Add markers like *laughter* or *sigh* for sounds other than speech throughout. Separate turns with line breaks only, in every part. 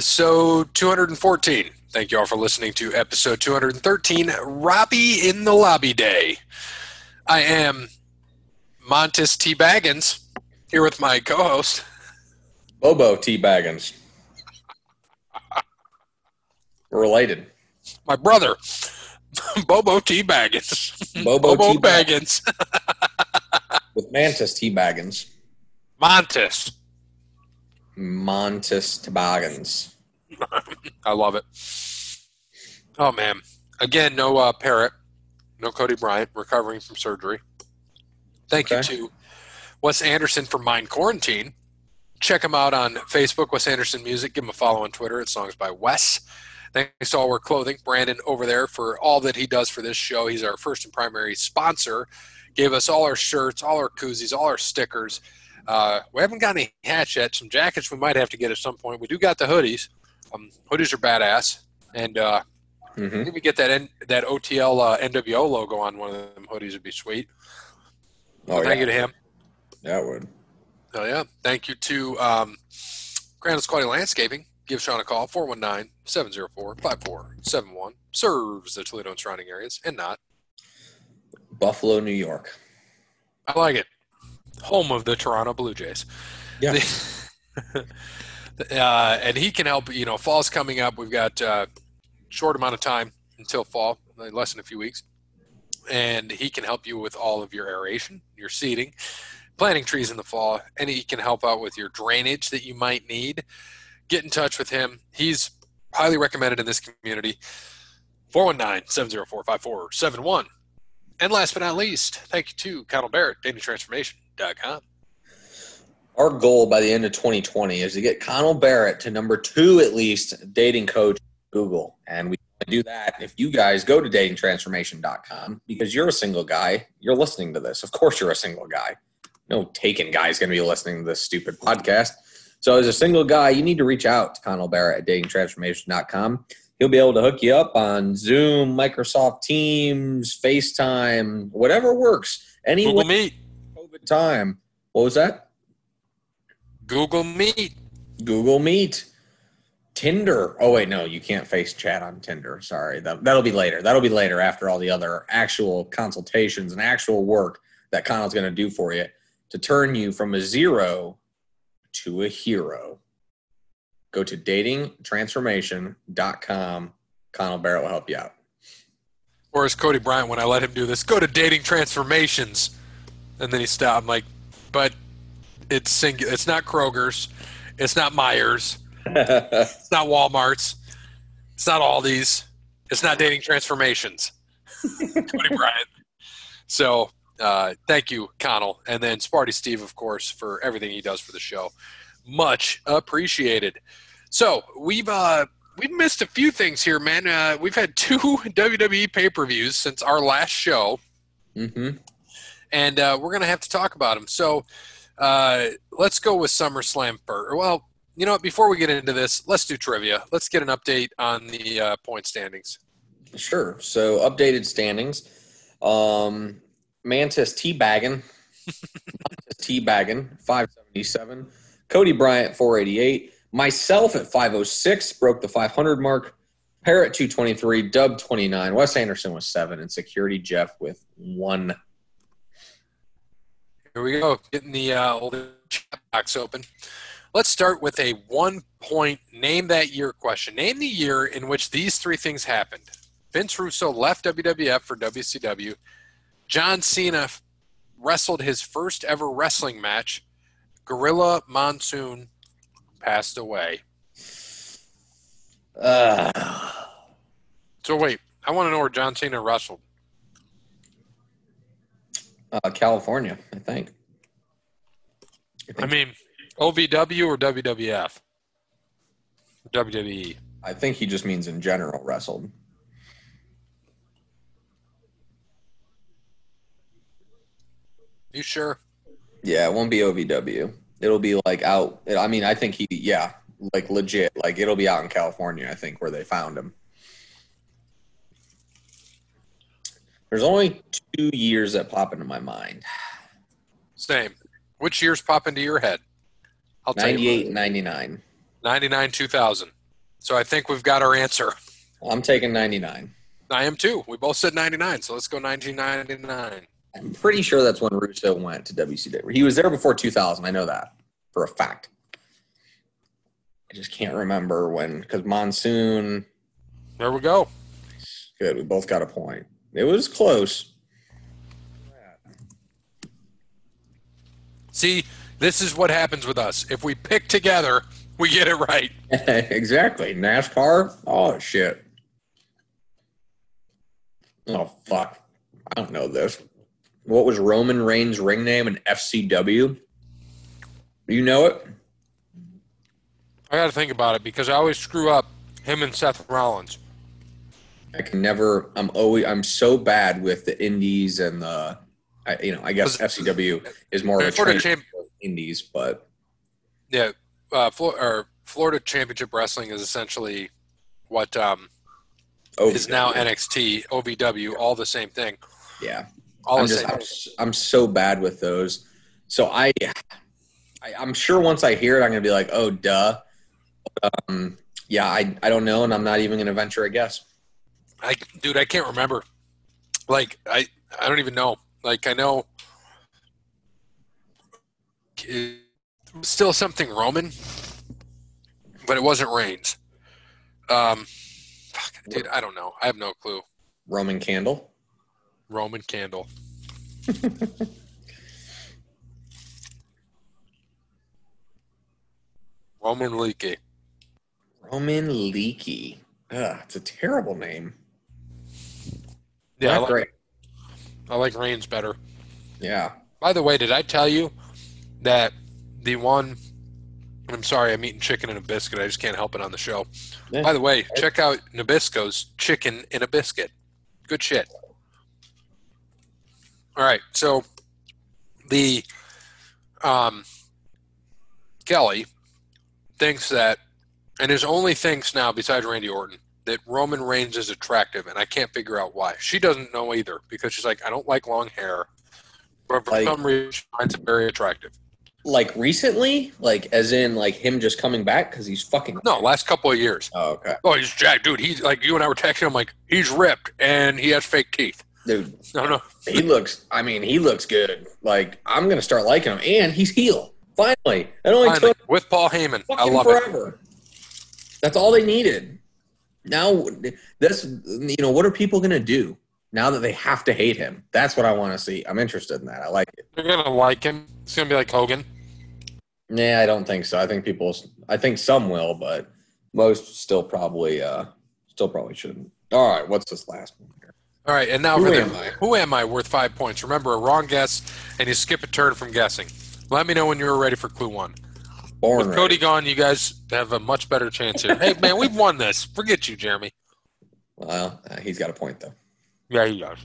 episode 214. Thank you all for listening to episode 213, Robbie in the Lobby Day. I am Montes T. Baggins here with my co host,
Bobo T. Baggins. Related.
my brother, *laughs* Bobo T. Baggins.
Bobo T.
Baggins.
With Mantis T. Baggins.
Montes.
Montis toboggans.
I love it. Oh, man. Again, no uh, Parrot, no Cody Bryant, recovering from surgery. Thank
Okay.
you to Wes Anderson for Mind Quarantine. Check him out on Facebook, Wes Anderson Music. Give him a follow on Twitter at Songs by Wes. Thanks to All Wear Clothing, Brandon over there for all that he does for this show. He's our first and primary sponsor. Gave us all our shirts, all our koozies, all our stickers. Uh, we haven't got any hats yet. Some jackets we might have to get at some point. We do got the hoodies. Um, hoodies are badass, and uh,
hmm
maybe get that N- that OTL uh, NWO logo on one of them hoodies would be sweet.
Oh, yeah.
Thank you to him.
That would.
Oh yeah. Thank you to um, Granite's Quality Landscaping. Give Sean a call 419-704-5471. Serves the Toledo and surrounding areas and not.
Buffalo, New York.
I like it. Home of the Toronto Blue Jays.
Yeah. *laughs*
uh, and he can help. You know, fall's coming up. We've got uh, short amount of time until fall, less than a few weeks, and he can help you with all of your aeration, your seeding, planting trees in the fall, and he can help out with your drainage that you might need. Get in touch with him. He's highly recommended in this community. 419-704-5471. And last but not least, thank you to Connell Barrett, DatingTransformation.com.
Our goal by the end of 2020 is to get Connell Barrett to number two at least dating coach Google. And we do that if you guys go to datingtransformation.com because you're a single guy. You're listening to this. Of course, you're a single guy. No taken guy is going to be listening to this stupid podcast. So, as a single guy, you need to reach out to Connell Barrett at datingtransformation.com. He'll be able to hook you up on Zoom, Microsoft Teams, FaceTime, whatever works. Any
Google Meet.
COVID time. What was that?
Google Meet.
Google Meet, Tinder. Oh wait, no, you can't face chat on Tinder. Sorry, that that'll be later. That'll be later after all the other actual consultations and actual work that Connell's going to do for you to turn you from a zero to a hero. Go to datingtransformation.com. Connell Barrett will help you out.
Or as Cody Bryant, when I let him do this, go to dating transformations. And then he stopped. I'm like, but it's singular. It's not Kroger's. It's not Meijers. *laughs* It's not Walmart's. It's not Aldi's. It's not dating transformations. *laughs* Cody Bryant. So uh, thank you, Connell. And then Sparty Steve, of course, for everything he does for the show. Much appreciated. So we've uh, we've missed a few things here, man. Uh, we've had two *laughs* WWE pay per views since our last show,
hmm
and uh, we're gonna have to talk about them. So uh, let's go with SummerSlam first. Well, you know what? Before we get into this, let's do trivia. Let's get an update on the uh, point standings.
Sure. So updated standings. Um, Mantis T Baggin. *laughs* Mantis T Baggin, 577. Cody Bryant, 488. Myself at 506, broke the 500 mark. Parrot 223, Dub 29. Wes Anderson was seven, and Security Jeff with one.
Here we go, getting the uh, old chat box open. Let's start with a one point name that year question. Name the year in which these three things happened. Vince Russo left WWF for WCW. John Cena wrestled his first ever wrestling match. Gorilla Monsoon passed away.
Uh,
So wait, I want to know where John Cena wrestled.
uh, California, I think.
I mean, OVW or WWF? WWE.
I think he just means in general wrestled.
You sure?
Yeah, it won't be OVW. It'll be like out. I mean, I think he, yeah, like legit. Like it'll be out in California. I think where they found him. There's only two years that pop into my mind:
Same. Which years pop into your head? I'll tell you.
98 and 99.
99, 2000. So I think we've got our answer.
I'm taking 99.
I am too. We both said 99, so let's go 1999.
I'm pretty sure that's when Russo went to WCW. He was there before 2000. I know that for a fact. I just can't remember when because Monsoon.
There we go.
Good. We both got a point. It was close.
See, this is what happens with us. If we pick together, we get it right. *laughs*
exactly. NASCAR. Oh shit. Oh fuck. I don't know this. What was Roman Reigns' ring name in FCW? Do you know it?
I got to think about it because I always screw up him and Seth Rollins.
I can never. I'm always. I'm so bad with the indies and the. I, you know, I guess FCW is more of a
Florida champ-
indies, but
Yeah, uh, Flor- or Florida Championship Wrestling is essentially what um, is now NXT, OVW, all the same thing.
Yeah,
All
I'm just, I'm, s- I'm so bad with those. So I, I, I'm sure once I hear it, I'm gonna be like, oh, duh. Um, yeah, I, I don't know, and I'm not even gonna venture a guess.
I, dude, I can't remember. Like, I, I don't even know. Like, I know it was still something Roman, but it wasn't Reigns. Um, fuck, dude, I don't know. I have no clue.
Roman Candle.
Roman candle. *laughs* Roman Leakee.
Roman Leakee. Ugh, it's a terrible name.
Yeah, I like,
great.
I like Reigns better.
Yeah.
By the way, did I tell you that the one? I'm sorry, I'm eating chicken and a biscuit. I just can't help it on the show.
Yeah.
By the way, check out Nabisco's chicken in a biscuit. Good shit. All right, so the um, Kelly thinks that, and his only thinks now besides Randy Orton that Roman Reigns is attractive, and I can't figure out why. She doesn't know either because she's like, I don't like long hair, but for
Like-
some reason she finds it very attractive.
Like recently, like as in like him just coming back because he's fucking.
No, last couple of years.
Oh, okay,
Oh, he's jacked, dude. He's like you and I were texting. I'm like, he's ripped and he has fake teeth.
Dude.
No, no,
He looks. I mean, he looks good. Like I'm gonna start liking him, and he's heel. Finally, it only
Finally,
took
with Paul Heyman. I love it.
forever. That's all they needed. Now, this you know, what are people gonna do now that they have to hate him? That's what I want to see. I'm interested in that. I like it.
They're gonna like him. It's gonna be like Hogan.
Yeah, I don't think so. I think people. I think some will, but most still probably. uh Still probably shouldn't. All right, what's this last one?
All right, and now
Who
for the
I?
who am I worth five points? Remember, a wrong guess, and you skip a turn from guessing. Let me know when you're ready for clue one.
Born
With
ready.
Cody gone, you guys have a much better chance here. hey, man, we've won this. Forget you, Jeremy.
Well, uh, he's got a point though.
Yeah, he does.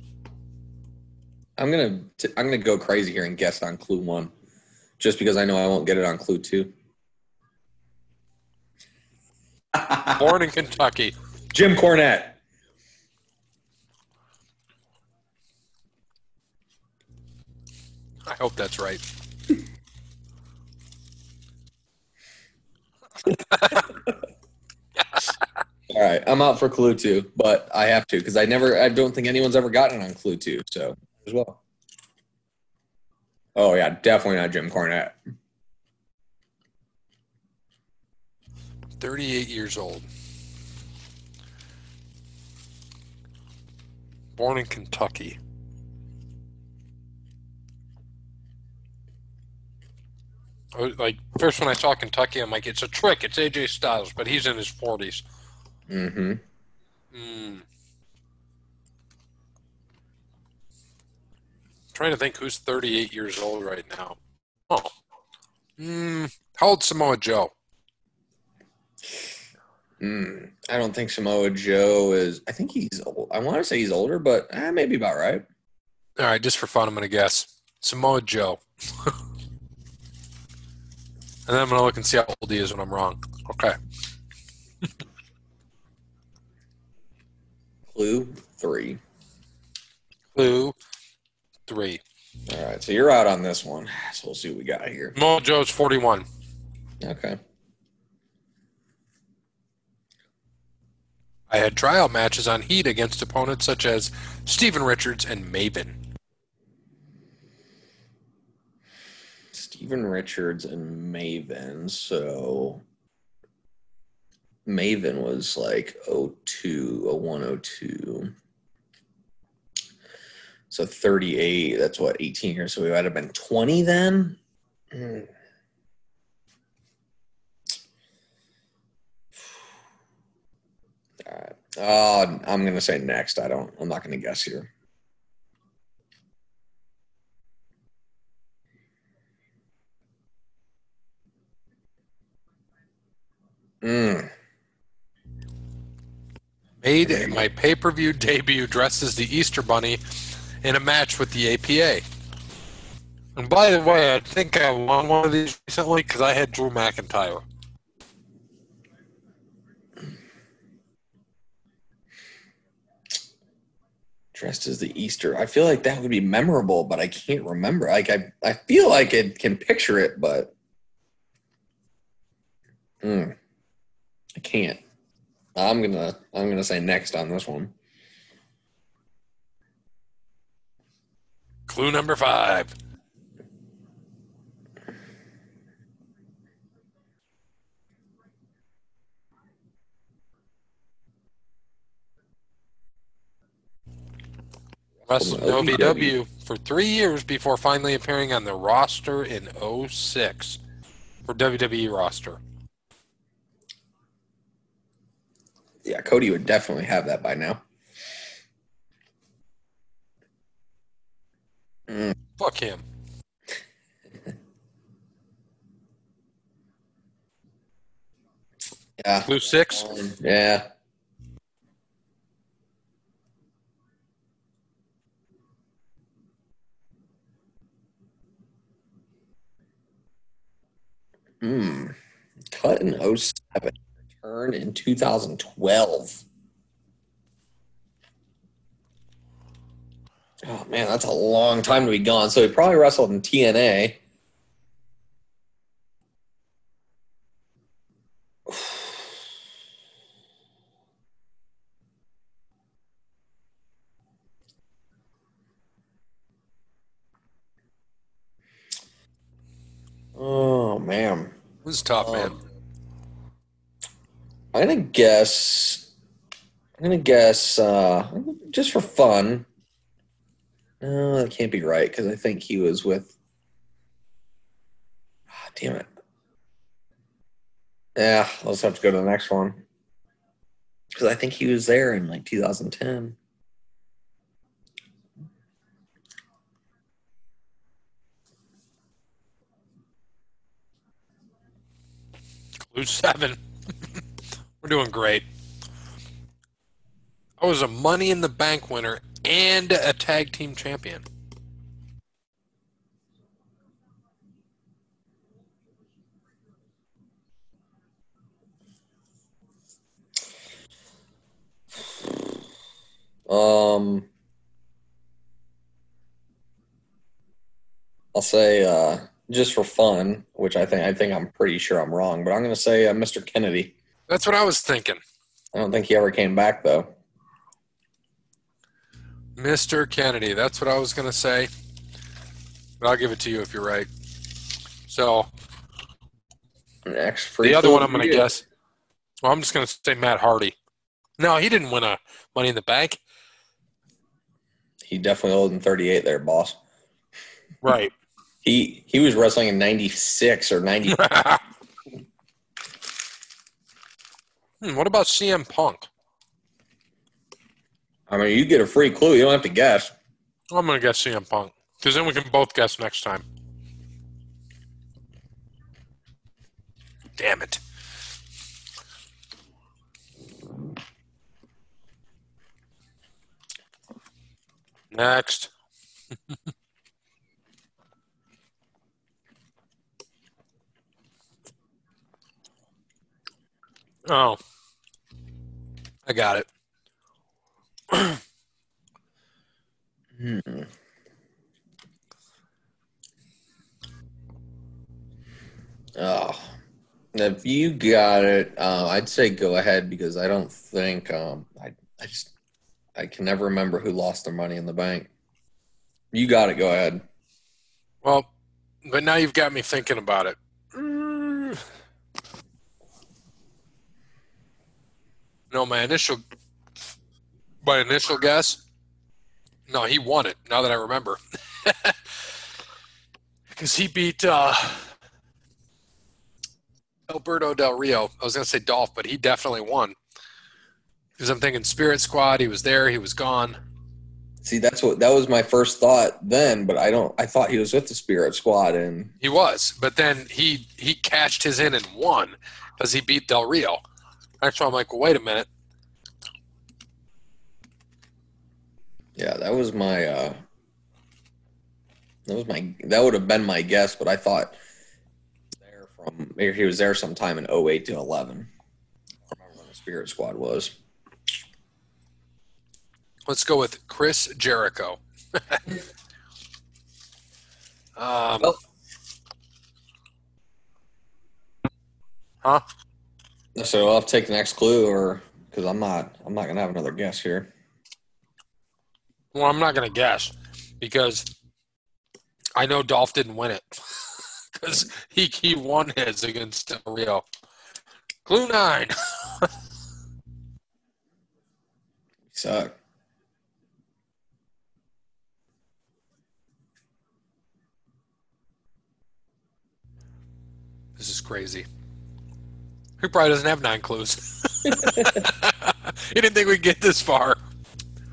I'm gonna t- I'm gonna go crazy here and guess on clue one, just because I know I won't get it on clue two.
Born in Kentucky.
Jim Cornette.
I hope that's right. *laughs*
All right, I'm out for clue two, but I have to because I never I don't think anyone's ever gotten on clue two, so as well. Oh yeah, definitely not Jim Cornette.
38 years old. Born in Kentucky. Like first when I saw Kentucky, I'm like, it's a trick. It's AJ Styles, but he's in his 40s.
Mm-hmm.
Mm. Trying to think who's 38 years old right now. Oh, mm. how old Samoa Joe?
Mm, I don't think Samoa Joe is. I think he's. old. I want to say he's older, but eh, maybe about right.
All right, just for fun, I'm going to guess Samoa Joe. *laughs* and then I'm going to look and see how old he is when I'm wrong. Okay. *laughs*
Clue three.
Clue three.
All right, so you're out on this one. So we'll see what we got here.
Samoa Joe's 41.
Okay.
I had tryout matches on Heat against opponents such as Steven Richards and Maven.
Steven Richards and Maven. So Maven was like 02, 01, 02. So 38, that's what, 18 years. So we might have been 20 then? Hmm. All right. Uh, I'm going to say next. I don't, I'm not going to guess here. Mm.
Made my pay per view debut dressed as the Easter Bunny in a match with the APA. And by the way, I think I won one of these recently because I had Drew McIntyre.
Dressed as the Easter. I feel like that would be memorable, but I can't remember. Like I, I feel like I can picture it, but mm, I can't. I'm gonna I'm gonna say next on this one.
Clue number five. Wrestled in OVW for three years before finally appearing on the roster in 06 for WWE roster.
Yeah, Cody would definitely have that by now.
Mm. Fuck him. *laughs*
yeah.
Blue six?
Yeah. Hmm. Cut in 07. Return in 2012. Oh man, that's a long time to be gone. So he probably wrestled in TNA. *sighs* Oh man,
was tough, um, man.
I'm gonna guess. I'm gonna guess uh, just for fun. No, that can't be right because I think he was with. Oh, damn it. Yeah, let's have to go to the next one. Because I think he was there in like 2010.
Clue seven. We're doing great. I was a Money in the Bank winner and a tag team champion.
Um, I'll say uh, just for fun, which I think I think I'm pretty sure I'm wrong, but I'm going to say uh, Mr. Kennedy.
That's what I was thinking.
I don't think he ever came back though.
Mr. Kennedy. That's what I was going to say. But I'll give it to you if you're right. So, the other one I'm going to guess. Well, I'm just going to say Matt Hardy. No, he didn't win a Money in the Bank.
He definitely older than 38 there, boss.
Right.
he he was wrestling in 96 or 90. *laughs*
hmm, what about CM Punk?
I mean, you get a free clue. You don't have to guess.
I'm going to guess CM Punk because then we can both guess next time. Damn it. Next. *laughs* oh. I got it hmm.
Oh. If you got it, uh, I'd say go ahead because I don't think um, I I just I can never remember who lost their money in the bank. You got it. Go ahead.
Well, but now you've got me thinking about it. No, my initial my initial guess. No, he won it. Now that I remember, *laughs* because he beat uh, Alberto Del Rio. I was going to say Dolph, but he definitely won. Because I'm thinking Spirit Squad. He was there. He was gone.
See, that's what that was my first thought then, but I don't. I thought he was with the Spirit Squad, and
He was, but then he he cashed his in and won because he beat Del Rio. That's why I'm like, well, wait a minute.
yeah, that was my. uh That was my. That would have been my guess, but I thought there from maybe he was there sometime in 08 to 11. I don't remember when the Spirit Squad was.
Let's go with Chris Jericho. *laughs* um,
Well-
huh?
So I'll have to take the next clue, or because I'm not. I'm not gonna have another guess here.
Well, I'm not going to guess because I know Dolph didn't win it *laughs* because he he won his against Del Rio. Clue nine. *laughs*
Suck.
This is crazy. He probably doesn't have nine clues. *laughs* he didn't think we'd get this far.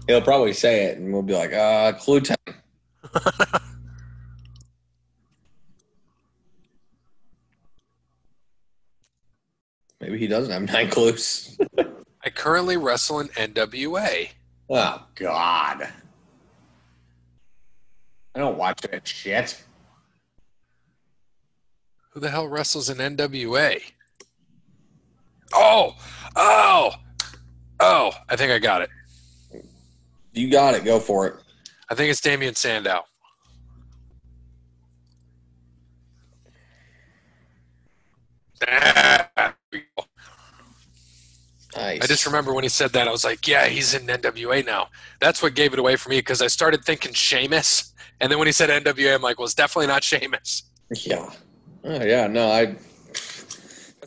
He'll probably say it, and we'll be like, uh, clue ten. *laughs* Maybe he doesn't have nine clues. *laughs*
I currently wrestle in NWA.
Oh God. I don't watch that shit.
Who the hell wrestles in NWA? Oh, oh, oh! I think I got it.
You got it. Go for it.
I think it's Damien Sandow.
Nice.
I just remember when he said that, I was like, yeah, he's in NWA now. That's what gave it away for me because I started thinking Sheamus. And then when he said NWA, I'm like, well, it's definitely not Sheamus.
Yeah. Oh, yeah. No, I.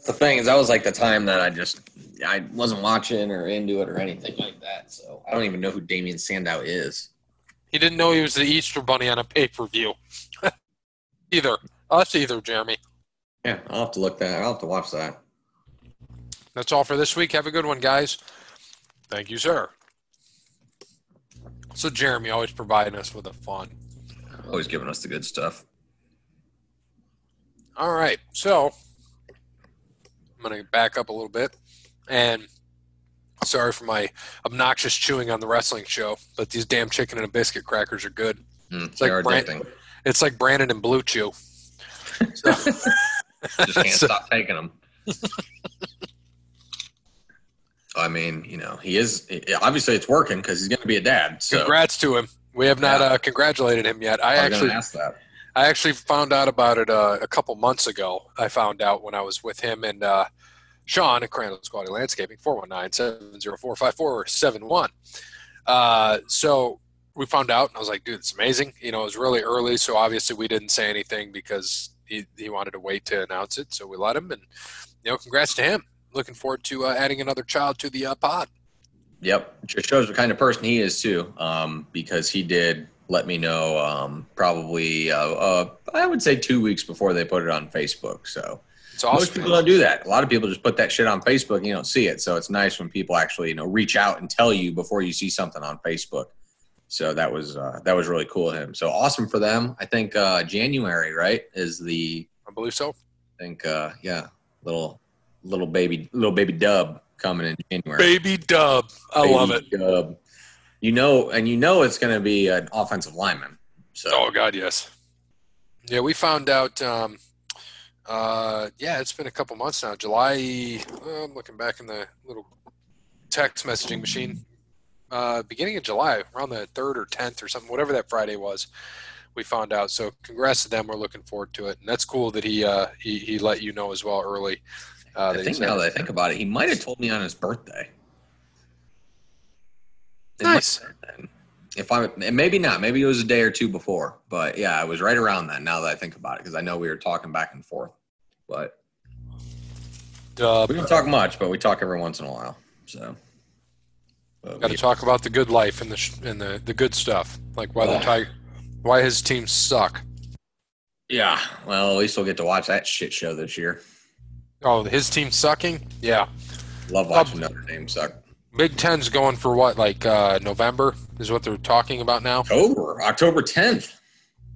That's the thing is, that was like the time that I just I wasn't watching or into it or anything like that. So I don't even know who Damien Sandow is.
He didn't know he was the Easter Bunny on a pay per view. *laughs* either. Us either, Jeremy.
Yeah, I'll have to look that. I'll have to watch that.
That's all for this week. Have a good one, guys. Thank you, sir. So, Jeremy always providing us with the fun.
Always giving us the good stuff.
All right. So, I'm going to back up a little bit. And sorry for my obnoxious chewing on the wrestling show, but these damn chicken and a biscuit crackers are good.
Mm,
like
they're
Brand- It's like Brandon and BlueChew. So, *laughs* *laughs*
Just can't
so-
stop taking them. I mean, you know, he is obviously it's working because he's going to be a dad. So
congrats to him. We have not
Yeah.
uh, congratulated him yet. I
I
actually
asked that.
I actually found out about it uh, a couple months ago. I found out when I was with him and uh, Sean at Crandall's Quality Landscaping, 419-704-5471. Uh, so we found out, and I was like, dude, it's amazing. You know, it was really early, so obviously we didn't say anything because he, he wanted to wait to announce it. So we let him, and, you know, congrats to him. Looking forward to uh, adding another child to the uh, pod.
Yep, just shows what kind of person he is too. Um, because he did let me know um, probably uh, uh, I would say two weeks before they put it on Facebook. So
It's
most
awesome.
people don't do that. A lot of people just put that shit on Facebook and you don't see it. So it's nice when people actually you know reach out and tell you before you see something on Facebook. So that was uh, that was really cool of him. So awesome for them. I think uh, January right is the
I believe so.
I think uh, yeah little little baby little baby dub coming in January.
Baby dub. I
Baby
love it.
Dub. You know, and you know it's going to be an offensive lineman. So
Oh God, yes. Yeah, we found out. Um, uh, yeah, it's been a couple months now. July. uh, I'm looking back in the little text messaging machine. Uh, beginning of July, around the third or tenth or something, whatever that Friday was, we found out. So congrats to them. We're looking forward to it, and that's cool that he uh, he, he let you know as well early. Uh,
I think now that I think about it, he might have told me on his birthday. It
Nice.
might have been. If I and maybe not, maybe it was a day or two before, but yeah, it was right around that. Now that I think about it, because I know we were talking back and forth, but
uh,
we don't talk much, but we talk every once in a while. So,
Got to talk about the good life and the and the, the good stuff, like why the
Ugh.
tiger, why his teams suck.
yeah, well, at least we'll get to watch that shit show this year.
Oh, his team sucking. Yeah,
Love watching Notre Dame suck.
Big Ten's going for what, like uh, November is what they're talking about now.
October, October tenth.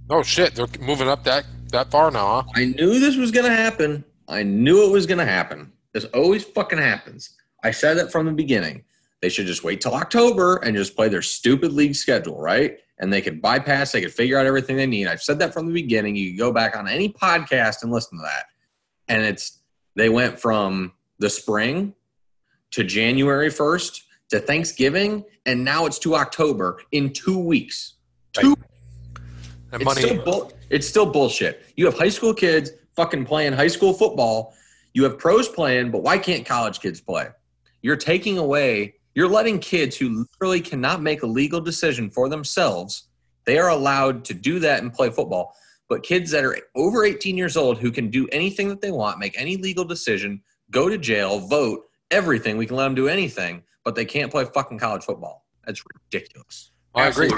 Oh shit, they're moving up that that far now. Huh?
I knew this was gonna happen. I knew it was gonna happen. This always fucking happens. I said it from the beginning. They should just wait till October and just play their stupid league schedule, right? And they could bypass, they could figure out everything they need. I've said that from the beginning. You can go back on any podcast and listen to that. And it's they went from the spring to January 1st to Thanksgiving, and now it's to October in two weeks. Two
And
it's
money.
still, bull- it's still bullshit. You have high school kids fucking playing high school football. You have pros playing, but why can't college kids play? You're taking away, you're letting kids who literally cannot make a legal decision for themselves, they are allowed to do that and play football. But kids that are over 18 years old who can do anything that they want, make any legal decision, go to jail, vote, everything, we can let them do anything, but they can't play fucking college football. That's ridiculous.
I agree.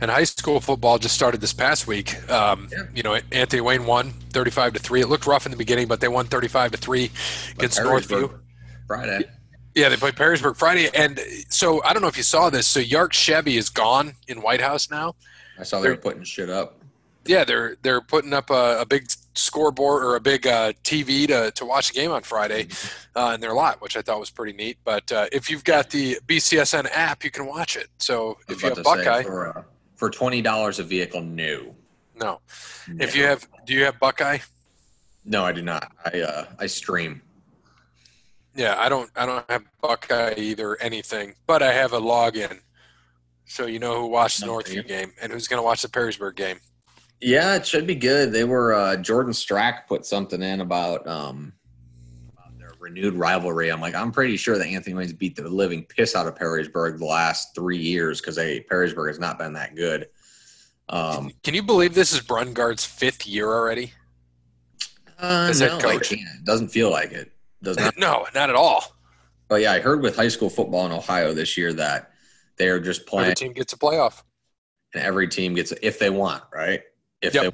And high school football just started this past week. Um,
Yeah.
You know, Anthony Wayne won 35 to three. It looked rough in the beginning, but they won 35 to three against Northview.
Friday.
Yeah, they played Perrysburg Friday, and so I don't know if you saw this. So Yark Chevy is gone in Whitehouse now.
I saw they were putting shit up.
Yeah, they're they're putting up a, a big scoreboard or a big uh, TV to, to watch the game on Friday uh, in their lot, which I thought was pretty neat. But uh, if you've got the BCSN app, you can watch it. So if you have
say,
Buckeye,
for, uh, for twenty dollars a vehicle, no.
no. If you have, do you have Buckeye?
no, I do not. I uh, I stream.
Yeah, I don't. I don't have Buckeye either. Anything, but I have a login, so you know who watched the Northview game and who's going to watch the Perrysburg game.
Yeah, it should be good. They were uh, Jordan Strack put something in about um about their renewed rivalry. I'm like, I'm pretty sure that Anthony Wayne's beat the living piss out of Perrysburg the last three years because they Perrysburg has not been that good. Um,
Can you believe this is Brungard's fifth year already?
uh,
As head
no, I
coach?
can't. It doesn't feel like it. Does not. *laughs*
no, not at all.
but yeah, I heard with high school football in Ohio this year that they are just playing.
Every team gets a playoff.
and every team gets if they want, right? If
Yep.
they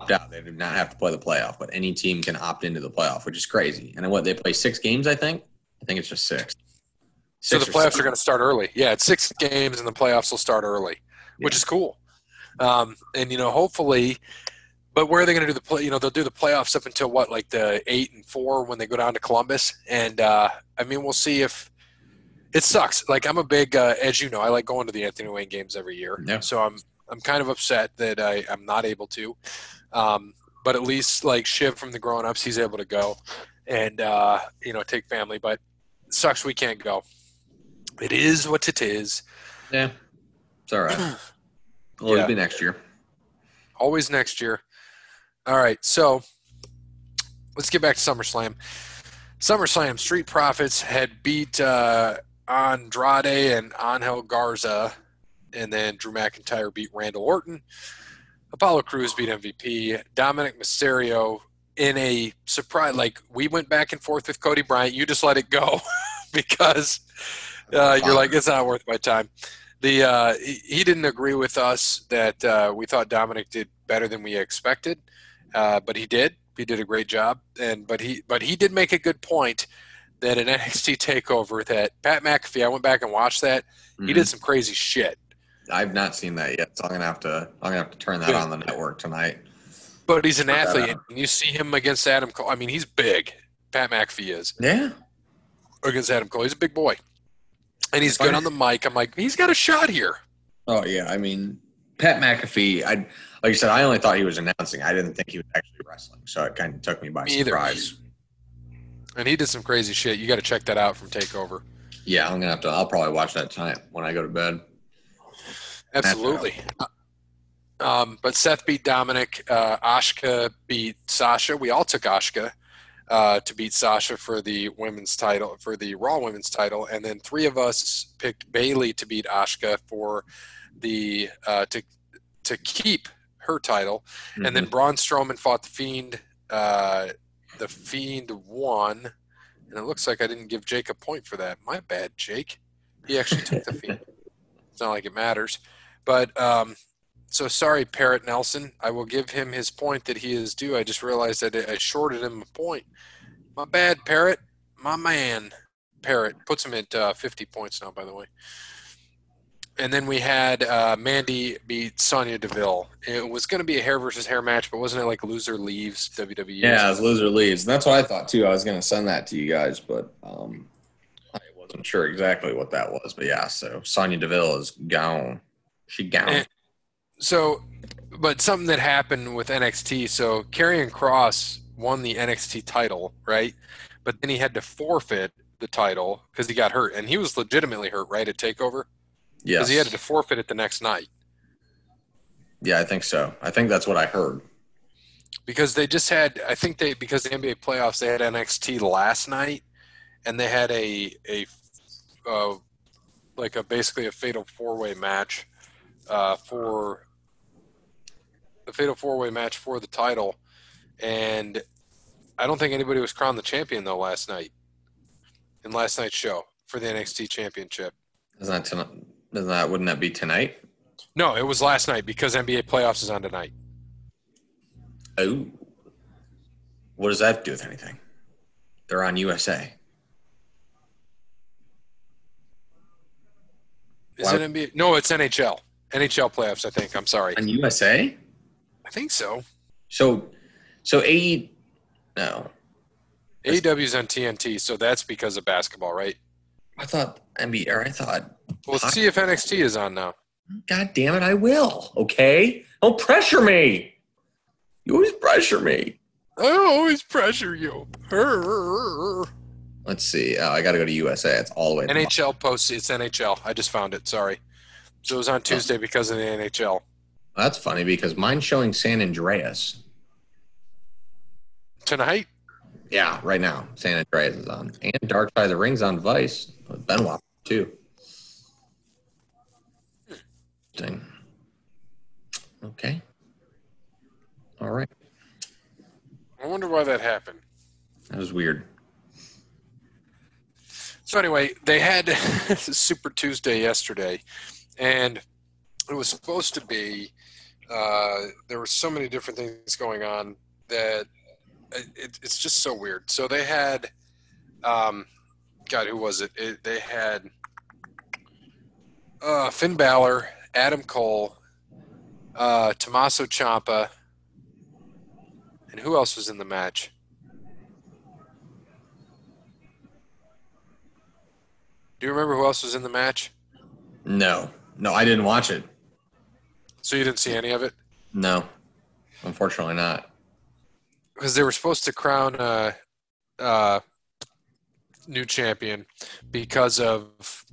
opt out, they do not have to play the playoff, but any team can opt into the playoff, which is crazy. And then what they play six games, I think. I think it's just six.
So the playoffs
seven.
are going to start early. Yeah, it's six games, and the playoffs will start early, which
Yeah.
is cool. Um, and you know, hopefully, but where are they going to do the play? You know, they'll do the playoffs up until what, like the eight and four when they go down to Columbus. And uh, I mean, we'll see if it sucks. Like I'm a big, uh, as you know, I like going to the Anthony Wayne games every year.
Yeah.
So I'm I'm kind of upset that I, I'm not able to. Um, but at least like Shiv from the grown ups, he's able to go and uh, you know take family. But it sucks we can't go. It is what it is.
Yeah, it's all right. *clears throat* Well,
Yeah.
it'll be next year.
Always next year. All right, so let's get back to SummerSlam. SummerSlam Street Profits had beat uh, Andrade and Angel Garza, and then Drew McIntyre beat Randall Orton. Apollo Crews beat MVP. Dominik Mysterio in a surprise. Like we went back and forth with Cody Bryant. You just let it go *laughs* because uh, you're like it's not worth my time. The uh, he, he didn't agree with us that uh, we thought Dominik did better than we expected, uh, but he did. He did a great job, and but he but he did make a good point that an NXT takeover that Pat McAfee. I went back and watched that. He
Mhm.
did some crazy shit.
I've not seen that yet, so I'm gonna have to. I'm gonna have to turn that
Yeah.
on the network tonight.
But he's an athlete, and you see him against Adam Cole. I mean, he's big. Pat McAfee is
Yeah,
against Adam Cole. He's a big boy, and he's good on the mic. I'm like, he's got a shot here.
Oh yeah, I mean Pat McAfee. I like you said, I only thought he was announcing. I didn't think he was actually wrestling, so it kind of took me by
Me either.
surprise.
And he did some crazy shit. You got to check that out from Takeover.
Yeah, I'm gonna have to. I'll probably watch that tonight when I go to bed.
Absolutely. Uh, Um, but Seth beat Dominik. Uh, Asuka beat Sasha. We all took Asuka uh, to beat Sasha for the women's title, for the Raw women's title, and then three of us picked Bayley to beat Asuka for the uh, to to keep her title, mm-hmm. and then Braun Strowman fought the Fiend. Uh, the Fiend won, and it looks like I didn't give Jake a point for that. My bad, Jake. He actually took the Fiend. *laughs* It's not like it matters, but um, so sorry, Parrot Nelson. I will give him his point that he is due. I just realized that I shorted him a point. My bad, Parrot. My man, Parrot puts him at uh, 50 points now. By the way and then we had uh, Mandy beat Sonya Deville. It was going to be a hair versus hair match, but wasn't it like loser leaves WWE?
Yeah, it loser leaves. And that's what I thought too. I was going to send that to you guys, but um, I wasn't sure exactly what that was. But yeah, so Sonya Deville is gone. She gone. And
so, but something that happened with NXT. So Karrion Kross won the NXT title, right? But then he had to forfeit the title because he got hurt, and he was legitimately hurt, right, at Takeover.
Yes.
Because he had to forfeit it the next night.
Yeah, I think so. I think that's what I heard.
Because they just had, I think they because the NBA playoffs they had NXT last night, and they had a a uh, like a basically a fatal four way match uh, for the fatal four way match for the title, and I don't think anybody was crowned the champion though last night in last night's show for the NXT championship.
Isn't that tonight? Doesn't that wouldn't that be tonight?
No, it was last night because NBA playoffs is on tonight.
Oh. What does that do with anything? They're on USA.
Is Why? it NBA? No, it's NHL. NHL playoffs, I think. I'm sorry.
On USA?
I think so.
So so A no.
AEW's on TNT, so that's because of basketball, right?
I thought NBA or I thought
well, let's see if NXT is on now.
God damn it, I will. Okay, don't pressure me. You always pressure me.
I always pressure you.
Let's see. Oh, I got to go to USA. It's all the way.
NHL post. It's NHL. I just found it. Sorry. So it was on Tuesday because of the NHL.
That's funny because mine's showing San Andreas
tonight.
Yeah, right now San Andreas is on, and Dark Side of the Rings on Vice. With Benoit too. Interesting. Okay. All right.
I wonder why that happened.
That was weird.
So anyway, they had *laughs* Super Tuesday yesterday, and it was supposed to be. Uh, there were so many different things going on that it, it's just so weird. So they had, um, God, who was it? it they had uh, Finn Balor Adam Cole, uh, Tommaso Ciampa, and who else was in the match? Do you remember who else was in the match?
No, no, I didn't watch it.
So you didn't see any of it?
No, unfortunately not.
Because they were supposed to crown a, a new champion because of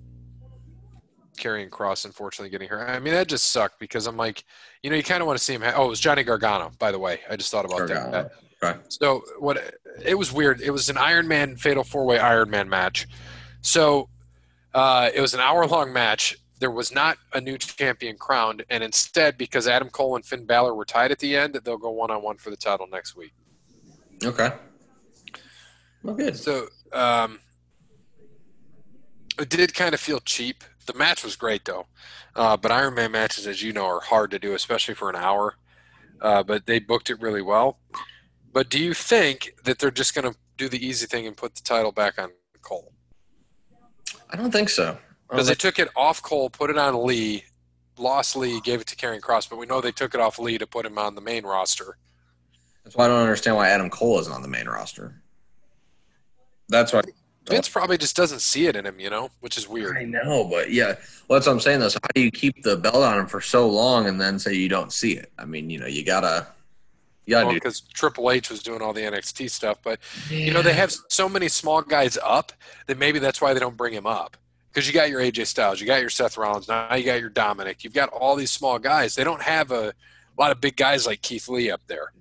Karrion Kross, unfortunately, getting hurt. I mean, that just sucked because I'm like, you know, you kind of want to see him. Ha- oh, it was Johnny Gargano, by the way. I just thought about Gargano. that. Okay. So what? It was weird. It was an Iron Man Fatal Four Way Iron Man match. So uh, it was an hour long match. There was not a new champion crowned, and instead, because Adam Cole and Finn Balor were tied at the end, they'll go one on one for the title next week.
Okay. Well, good.
So um, it did kind of feel cheap the match was great though. Uh, but Iron Man matches, as you know, are hard to do, especially for an hour. Uh, but they booked it really well. But do you think that they're just going to do the easy thing and put the title back on Cole?
I don't think so.
Because they took it off Cole, put it on Lee, lost Lee, gave it to Karrion Kross, but we know they took it off Lee to put him on the main roster.
That's why I don't understand why Adam Cole isn't on the main roster. That's why
Vince probably just doesn't see it in him, you know, which is weird.
I know, but yeah, well, that's what I'm saying. Though, so how do you keep the belt on him for so long and then say you don't see it? I mean, you know, you gotta,
gotta well, because Triple H was doing all the NXT stuff, but yeah. you know, they have so many small guys up that maybe that's why they don't bring him up because you got your AJ Styles, you got your Seth Rollins, now you got your Dominik, you've got all these small guys. They don't have a, a lot of big guys like Keith Lee up there.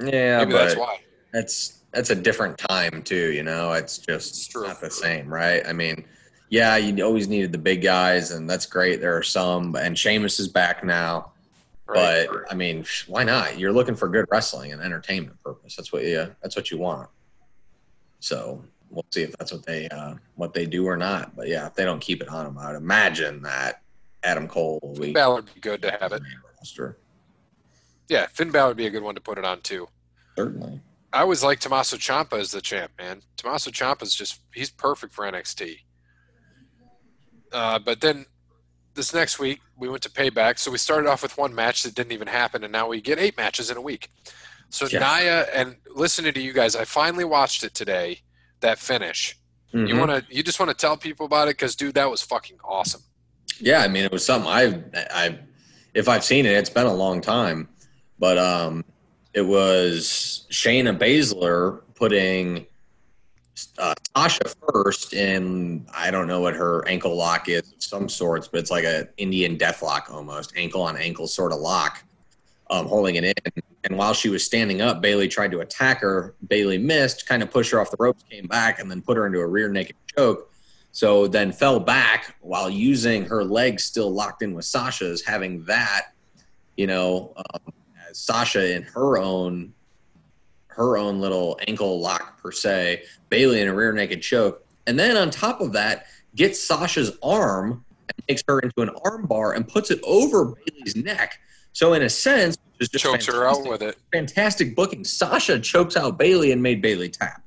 Yeah,
Maybe
but
that's why.
that's that's a different time too. You know, it's just
It's
not the same, right? I mean, yeah, you always needed the big guys, and that's great. There are some, and Sheamus is back now.
Right?
But I mean, why not? You're looking for good wrestling and entertainment purpose. That's what you that's what you want. So we'll see if that's what they uh, what they do or not. But yeah, if they don't keep it on them, I would imagine that Adam Cole will be
Balor would be good to have it.
roster.
Yeah, Finn Balor would be a good one to put it on too.
Certainly.
I always like Tommaso Ciampa as the champ, man. Tommaso Ciampa's just he's perfect for NXT. Uh, but then this next week we went to payback, so we started off with one match that didn't even happen, and now we get eight matches in a week. So
Yeah.
Nia and listening to you guys, I finally watched it today. That finish. You
Mhm.
want to? You just want to tell people about it because, dude, that was fucking awesome.
Yeah, I mean, it was something I've, I, if I've seen it, it's been a long time, but um, it was Shayna Baszler putting uh, Sasha first in, I don't know what her ankle lock is, of some sorts, but it's like an Indian death lock almost, ankle on ankle sort of lock, um, holding it in. And while she was standing up, Bayley tried to attack her. Bayley missed, kind of pushed her off the ropes, came back, and then put her into a rear naked choke. So then fell back while using her legs still locked in with Sasha's, having that, you know, um, as Sasha in her own her own little ankle lock per se, Bayley in a rear naked choke, and then on top of that, gets Sasha's arm and makes her into an arm bar and puts it over Bayley's neck. So in a sense, just
Chokes her out
fantastic-
with it.
fantastic booking. Sasha chokes out Bayley and made Bayley tap.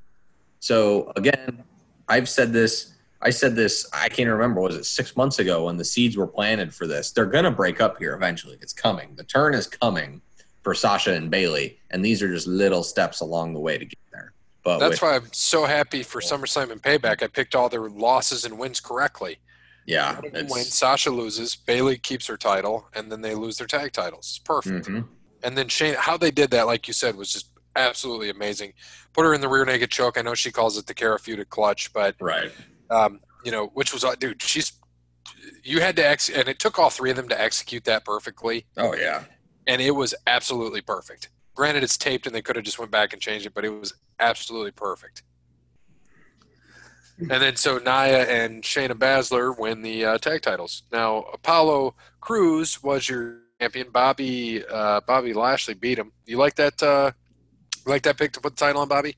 So again, I've said this. I said this. I can't remember. Was it six months ago when the seeds were planted for this? They're going to break up here eventually. It's coming. The turn is coming for Sasha and Bayley, and these are just little steps along the way to get there. But
That's
with-
why I'm so happy for SummerSlam and Payback. I picked all their losses and wins correctly.
Yeah,
One of them
it's,
wins, Sasha loses, Bayley keeps her title, and then they lose their tag titles. It's perfect.
mhm.
And then Shane, how they did that, like you said, was just absolutely amazing. Put her in the rear naked choke. I know she calls it the Kirifuda clutch, but
right.
um, you know, which was uh, dude, she's you had to ex, and it took all three of them to execute that perfectly,
Oh yeah,
and it was absolutely perfect. Granted, it's taped, and they could have just went back and changed it, but it was absolutely perfect. And then so Nia and Shayna Baszler win the uh, tag titles. Now Apollo Crews was your champion. Bobby uh, Bobby Lashley beat him. You like that? Uh, you like that pick to put the title on Bobby?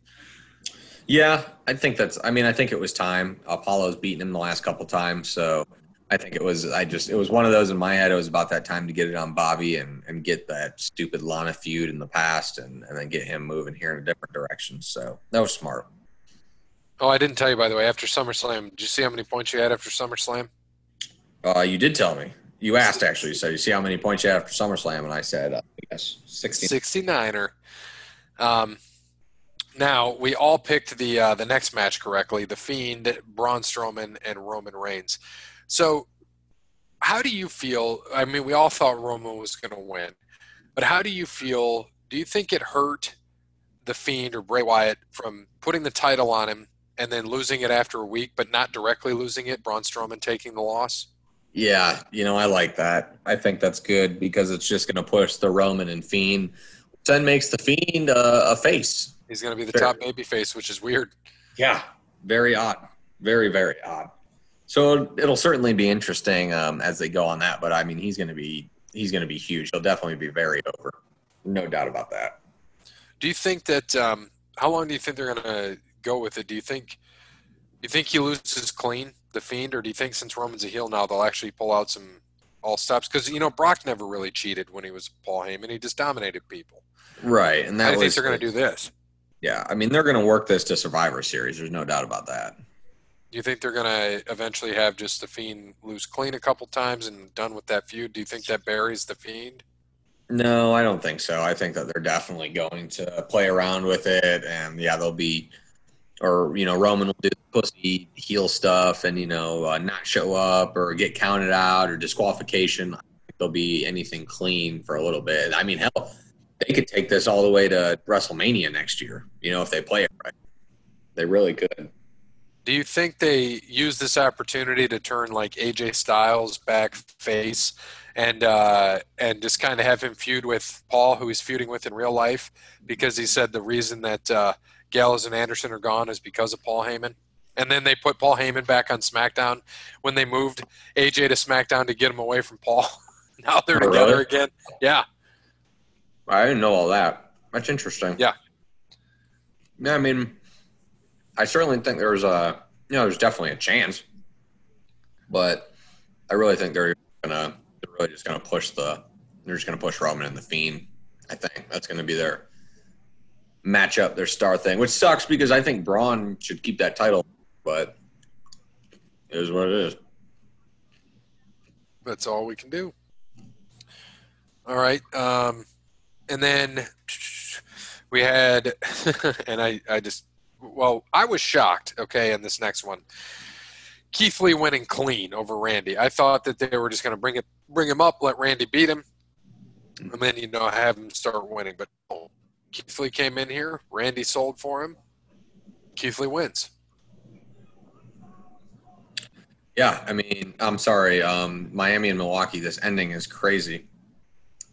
Yeah, I think that's. I mean, I think it was time. Apollo's beaten him the last couple times, so I think it was. I just it was one of those in my head. It was about that time to get it on Bobby and and get that stupid Lana feud in the past, and and then get him moving here in a different direction. So that was smart.
Oh, I didn't tell you by the way. After SummerSlam, did you see how many points you had after SummerSlam?
Uh, you did tell me. You asked actually. So you see how many points you had after SummerSlam, and I said, uh, yes, sixty.
69er. Um, now we all picked the uh, the next match correctly: the Fiend, Braun Strowman, and Roman Reigns. So, how do you feel? I mean, we all thought Roman was going to win, but how do you feel? Do you think it hurt the Fiend or Bray Wyatt from putting the title on him and then losing it after a week, but not directly losing it? Braun Strowman taking the loss.
Yeah, you know, I like that. I think that's good because it's just going to push the Roman and Fiend, then makes the Fiend uh, a face.
He's going to be the top babyface, which is weird.
Yeah, very odd. Very, very odd. So it'll certainly be interesting um, as they go on that. But I mean, he's going to be he's going to be huge. He'll definitely be very over. No doubt about that.
Do you think that? Um, how long do you think they're going to go with it? Do you think? You think he loses clean, the fiend, or do you think since Roman's a heel now they'll actually pull out some all stops? Because you know Brock never really cheated when he was Paul Heyman; he just dominated people.
Right, and that
I
was
think they're going to do this.
Yeah, I mean, they're going to work this to Survivor Series. There's no doubt about that.
Do you think they're going to eventually have just the fiend lose clean a couple times and done with that feud? Do you think that buries the fiend?
No, I don't think so. I think that they're definitely going to play around with it, and yeah, they'll be, or you know, Roman will do pussy heel stuff, and you know, uh, not show up or get counted out or disqualification. There'll be anything clean for a little bit. I mean, hell, they could take this all the way to WrestleMania next year. You know, if they play it right, they really could.
Do you think they use this opportunity to turn like AJ Styles back face and uh, and just kind of have him feud with Paul, who he's feuding with in real life, because he said the reason that uh, Gallows and Anderson are gone is because of Paul Heyman. And then they put Paul Heyman back on SmackDown when they moved AJ to SmackDown to get him away from Paul. *laughs* now they're
Oh,
together
really?
again. Yeah,
I didn't know all that. That's interesting.
Yeah.
Yeah, I mean, I certainly think there's a, you know, there's definitely a chance, but I really think they're gonna, they're really just gonna push the, they're just gonna push Roman and the Fiend. I think that's gonna be their matchup, their star thing, which sucks because I think Braun should keep that title, but it is what it is.
that's all we can do. All right. Um, and then we had, *laughs* and I, I just, well, I was shocked, okay, in this next one. Keith Lee winning clean over Randy. I thought that they were just going to bring it, bring him up, let Randy beat him, and then you know have him start winning. But no. Keith Lee came in here. Randy sold for him. Keith Lee wins.
Yeah, I mean, I'm sorry, um, Miami and Milwaukee. This ending is crazy.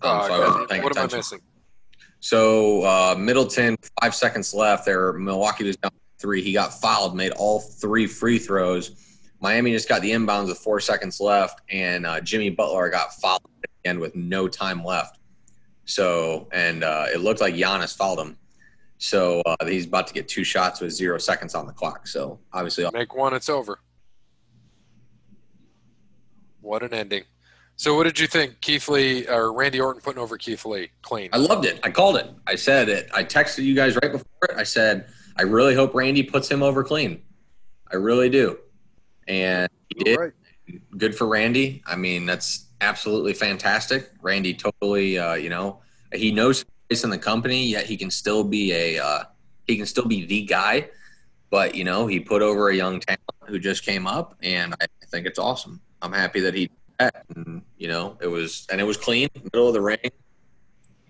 Um,
Uh,
so I wasn't paying
what am I missing?
So uh, Middleton, five seconds left. There, Milwaukee was down three. He got fouled, made all three free throws. Miami just got the inbounds with four seconds left, and uh, Jimmy Butler got fouled at the end with no time left. So, and uh, it looked like Giannis fouled him. So uh, he's about to get two shots with zero seconds on the clock. So obviously,
Make one, it's over. What an ending. So, what did you think, Keith Lee or Randy Orton putting over Keith Lee? Clean.
I loved it. I called it. I said it. I texted you guys right before it. I said, I really hope Randy puts him over clean. I really do. And he did.
Right.
Good for Randy. I mean, that's absolutely fantastic. Randy totally, uh, you know, he knows his place in the company, yet he can still be a, uh, he can still be the guy. But you know, he put over a young talent who just came up, and I think it's awesome. I'm happy that he did that. And you know, it was and it was clean, middle of the ring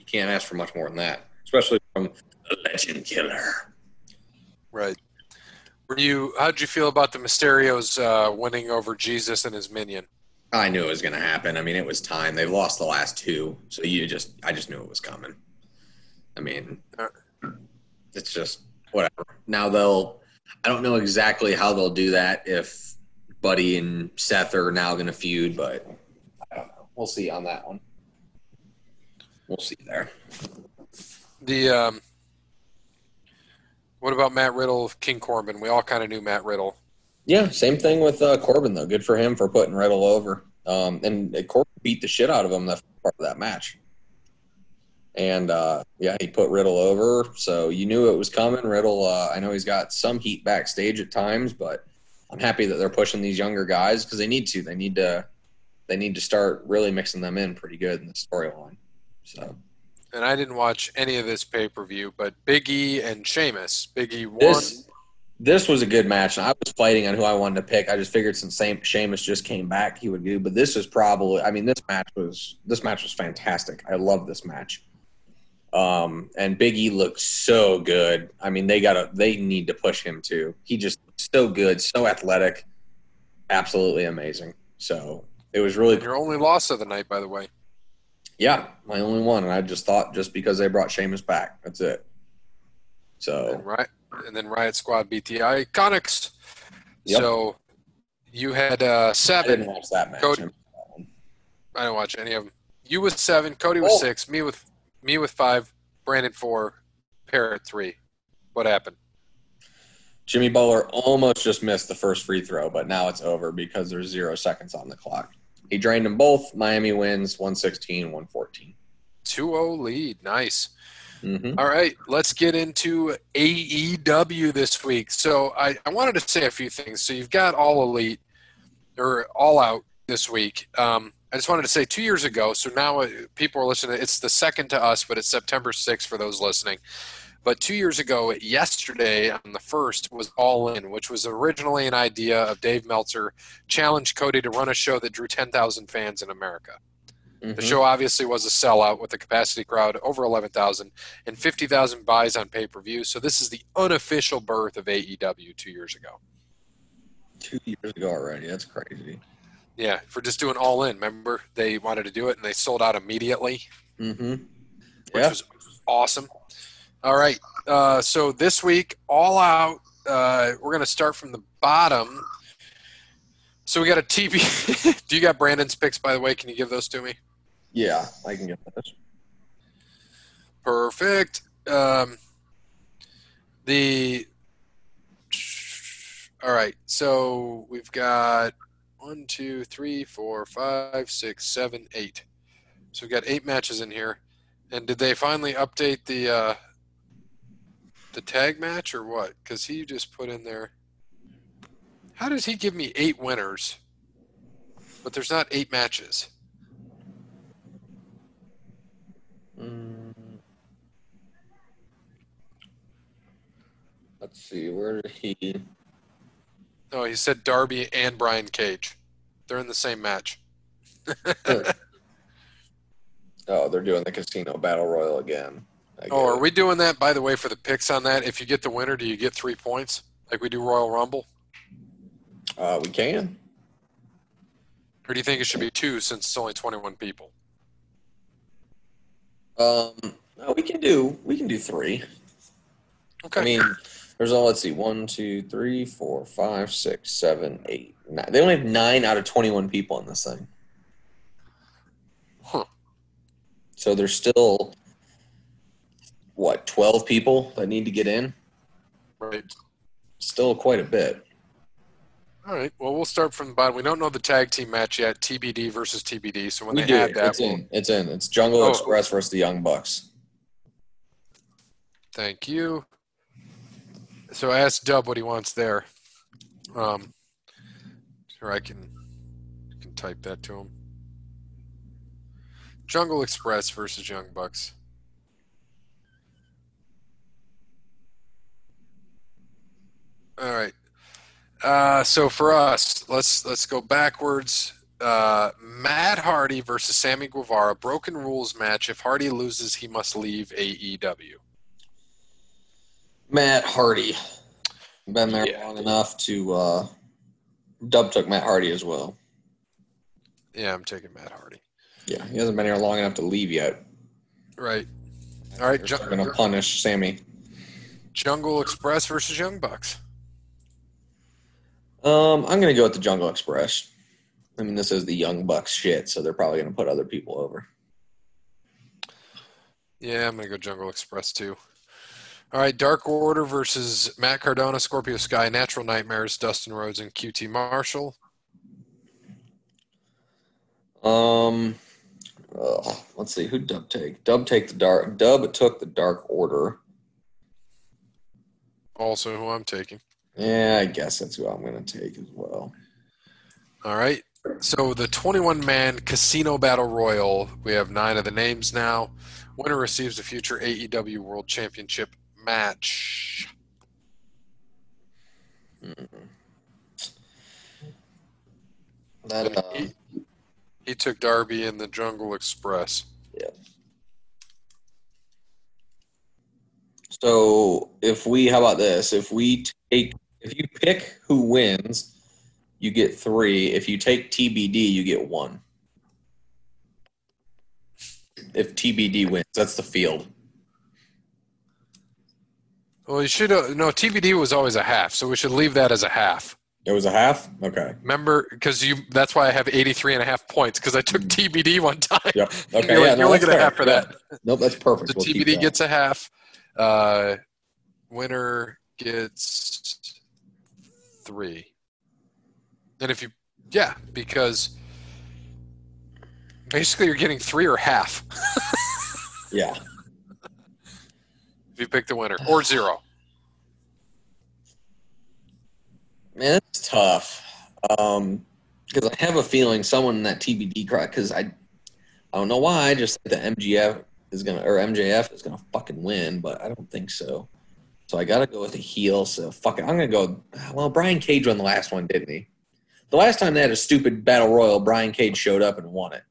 you can't ask for much more than that, especially from the legend killer.
Right. Were you? How'd you feel about the Mysterios uh, winning over Jesus and his minion?
I knew it was going to happen. I mean, it was time. They've lost the last two, so you just, I just knew it was coming. I mean, it's just whatever. Now they'll, I don't know exactly how they'll do that if Buddy and Seth are now going to feud, but I don't know. We'll see on that one. We'll see there.
The um, what about Matt Riddle, King Corbin? We all kind of knew Matt Riddle.
Yeah, same thing with uh, Corbin though. Good for him for putting Riddle over. Um, and Corbin beat the shit out of him that part of that match. And uh, yeah, he put Riddle over, so you knew it was coming. Riddle, uh, I know he's got some heat backstage at times, but I'm happy that they're pushing these younger guys because they need to. They need to. They need to start really mixing them in pretty good in the storyline. So
And I didn't watch any of this pay per view, but Big E and Sheamus. Big E won.
this this was a good match, and I was fighting on who I wanted to pick. I just figured since Sam, Sheamus just came back, he would do. But this is probably, I mean, this match was this match was fantastic. I love this match. Um, and Big E looks so good. I mean, they gotta they need to push him too. He just looks so good, so athletic, absolutely amazing. So it was really
Your only loss of the night, by the way.
yeah, my only one. And I just thought just because they brought Sheamus back, that's it. So
right, and then Riot Squad beat the Iconics.
Yep.
So you had uh,
I
seven.
didn't watch that match.
Cody- I didn't watch any of them. You with seven, Cody with
Oh.
six, me with me with five, Brandon four, Parrot three. What happened?
Jimmy Butler almost just missed the first free throw, but now it's over because there's zero seconds on the clock. He drained them both. Miami wins 116 114.
2-0 lead. Nice.
Mm-hmm.
All right, let's get into AEW this week. So I, I wanted to say a few things. So you've got All Elite or All Out this week. Um, I just wanted to say two years ago. So now uh, people are listening. It's the second to us, but it's September 6th for those listening. But two years ago, yesterday on the first was All In, which was originally an idea of Dave Meltzer challenged Cody to run a show that drew 10,000 fans in America.
Mm-hmm.
The show obviously was a sellout with a capacity crowd over 11,000 and 50,000 buys on pay per view. So this is the unofficial birth of AEW two years ago.
Two years ago already. That's crazy.
Yeah, for just doing all in. Remember, they wanted to do it and they sold out immediately,
Mm-hmm.
which was awesome. All right, uh, so this week, all out. Uh, we're gonna start from the bottom. So we got a TV. *laughs* Do you got Brandon's picks, by the way? Can you give those to me?
Yeah, I can get this.
Perfect. Um, the all right. So we've got one, two, three, four, five, six, seven, eight. So we've got eight matches in here. And did they finally update the uh, the tag match or what? Because he just put in there. How does he give me eight winners, but there's not eight matches?
Mm. Let's see. Where did he?
No, he said Darby and Brian Cage. They're in the same match. *laughs*
Oh, they're doing the casino battle royal again.
Oh, are
it.
we doing that, by the way, for the picks on that? If you get the winner, do you get three points like we do Royal Rumble?
Uh, we can.
Or do you think it should be two since it's only 21 people?
Um, no, we can do. We can do three.
Okay.
I mean, there's all. Let's see. One, two, three, four, five, six, seven, eight, nine. They only have nine out of twenty-one people in this thing.
Huh.
So there's still what twelve people that need to get in.
right.
Still quite a bit.
All right. Well, we'll start from the bottom. We don't know the tag team match yet, TBD versus TBD. So when
we
they
do.
add that,
it's
we'll,
in. It's in. It's Jungle
Oh.
Express versus the Young Bucks.
thank you. So ask Dub what he wants there. Um, or I can, can type that to him. Jungle Express versus Young Bucks. All right. Uh, so for us, let's let's go backwards. Uh, Matt Hardy versus Sammy Guevara, broken rules match. If Hardy loses, he must leave AEW.
Matt Hardy. Been there
Yeah.
long enough to. Uh, Dub took Matt Hardy as well.
Yeah, I'm taking Matt Hardy.
Yeah, he hasn't been here long enough to leave yet.
Right. All right,
They're
Ju-
going to punish Sammy.
Jungle Express versus Young Bucks.
Um, I'm going to go with the Jungle Express. I mean, this is the Young Bucks shit, so they're probably going to put other people over.
Yeah, I'm gonna go Jungle Express too. All right, Dark Order versus Matt Cardona, Scorpio Sky, Natural Nightmares, Dustin Rhodes, and QT Marshall.
Um, let's see who Dub take. Dub take the dark. Dub took the Dark Order.
Also, who I'm taking.
Yeah, I guess that's who I'm going to take as well.
All right. So the 21 man casino battle royal, we have nine of the names now. Winner receives a future AEW World Championship match.
That uh,
He, he took Darby in the Jungle Express. Yeah.
So if we, how about this? If we take, if you pick who wins, you get three. If you take TBD, you get one. If TBD wins, that's the field.
Well, you should uh, no TBD was always a half, so we should leave that as a half.
It was a half. Okay.
Remember, because you that's why I have 83 and a half points because I took TBD one time.
Yep.
You're *laughs*
Okay.
like,
yeah,
you
no,
only
that's
get a
fair.
half for
Yeah.
that.
Nope, that's perfect.
So
We'll
TBD gets a half. Uh, winner gets three. And if you, yeah, because basically you're getting three or half *laughs*
Yeah.
If you pick the winner or zero.
Man, it's tough. Um, because I have a feeling someone in that TBD crowd. Because I, I don't know why. I just think the MGF is gonna or MJF is gonna fucking win, but I don't think so. So I gotta go with a heel. So fuck it. I'm gonna go. Well, Brian Cage won the last one, didn't he? The last time they had a stupid battle royal, Brian Cage showed up and won it.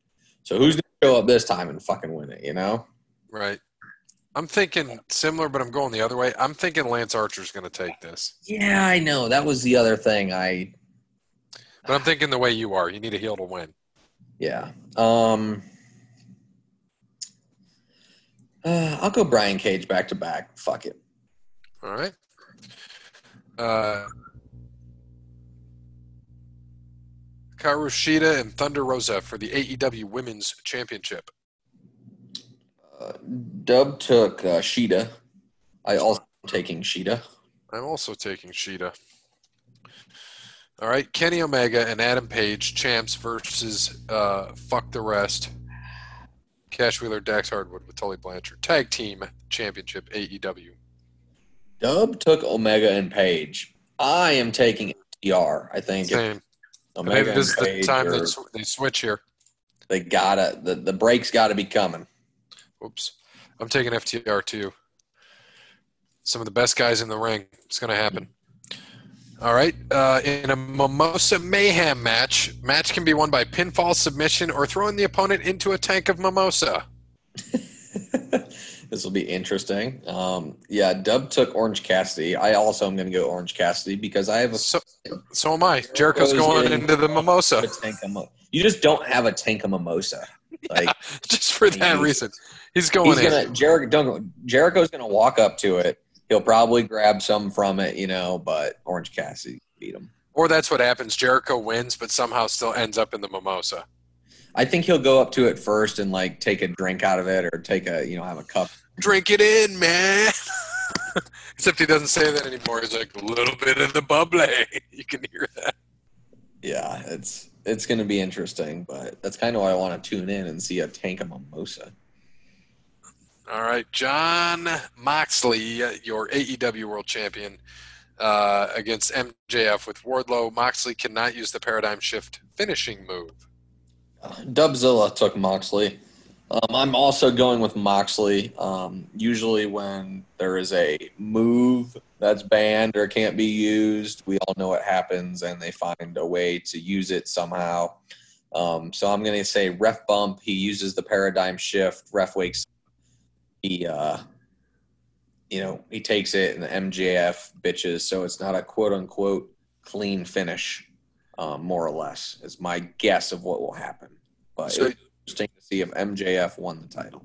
So who's gonna show up this time and fucking win it? You know?
Right. I'm thinking similar, but I'm going the other way. I'm thinking Lance Archer's going to take this.
Yeah, I know. That was the other thing I
But I'm thinking the way you are. You need a heel to win.
Yeah. Um. Uh, I'll go Brian Cage back to back. Fuck it.
All right. Uh, Karu Shida and Thunder Rosa for the AEW Women's Championship.
Uh, Dub took uh, Shida. I also taking Shida.
I'm also taking Shida. All right, Kenny Omega and Adam Page, champs versus uh, fuck the rest. Cash Wheeler, Dax Harwood with Tully Blanchard. Tag Team Championship, AEW.
Dub took Omega and Page. I am taking FTR. I think
Same.
Omega
Maybe this is the time
are-
they, sw- they switch here.
they gotta the, the breaks gotta be coming.
Oops. I'm taking FTR too. Some of the best guys in the ring. It's going to happen. All right. Uh, in a Mimosa Mayhem match, match can be won by pinfall submission or throwing the opponent into a tank of mimosa. *laughs*
this will be interesting. Um, yeah, Dub took Orange Cassidy. I also am going to go Orange Cassidy because I have a,
So, so am I. Jericho's going
getting-
into the mimosa
of mo- You just don't have a tank of mimosa. Like *laughs*
just for that reason. He's going
he's
in.
gonna Jericho. Don't Jericho's going to walk up to it. He'll probably grab some from it, you know. But Orange Cassidy beat him.
Or that's what happens. Jericho wins, but somehow still ends up in the mimosa.
I think he'll go up to it first and like take a drink out of it or take a you know have a cup.
Drink it in, man. *laughs* Except he doesn't say that anymore. He's like a little bit of the bubbly. *laughs* You can hear that.
Yeah, it's it's going to be interesting, but that's kind of why I want to tune in and see a tank of mimosa.
All right, Jon Moxley, your AEW World Champion, uh, against MJF with Wardlow. Moxley cannot use the paradigm shift finishing move.
Dubzilla took Moxley. Um, I'm also going with Moxley. Um, usually, when there is a move that's banned or can't be used, we all know what happens, and they find a way to use it somehow. Um, so I'm going to say ref bump. He uses the paradigm shift. Ref wakes. He, uh, you know, he takes it, and the MJF bitches. So it's not a quote unquote clean finish, um, more or less. Is my guess of what will happen. But
So-
it interesting to see if MJF won the title.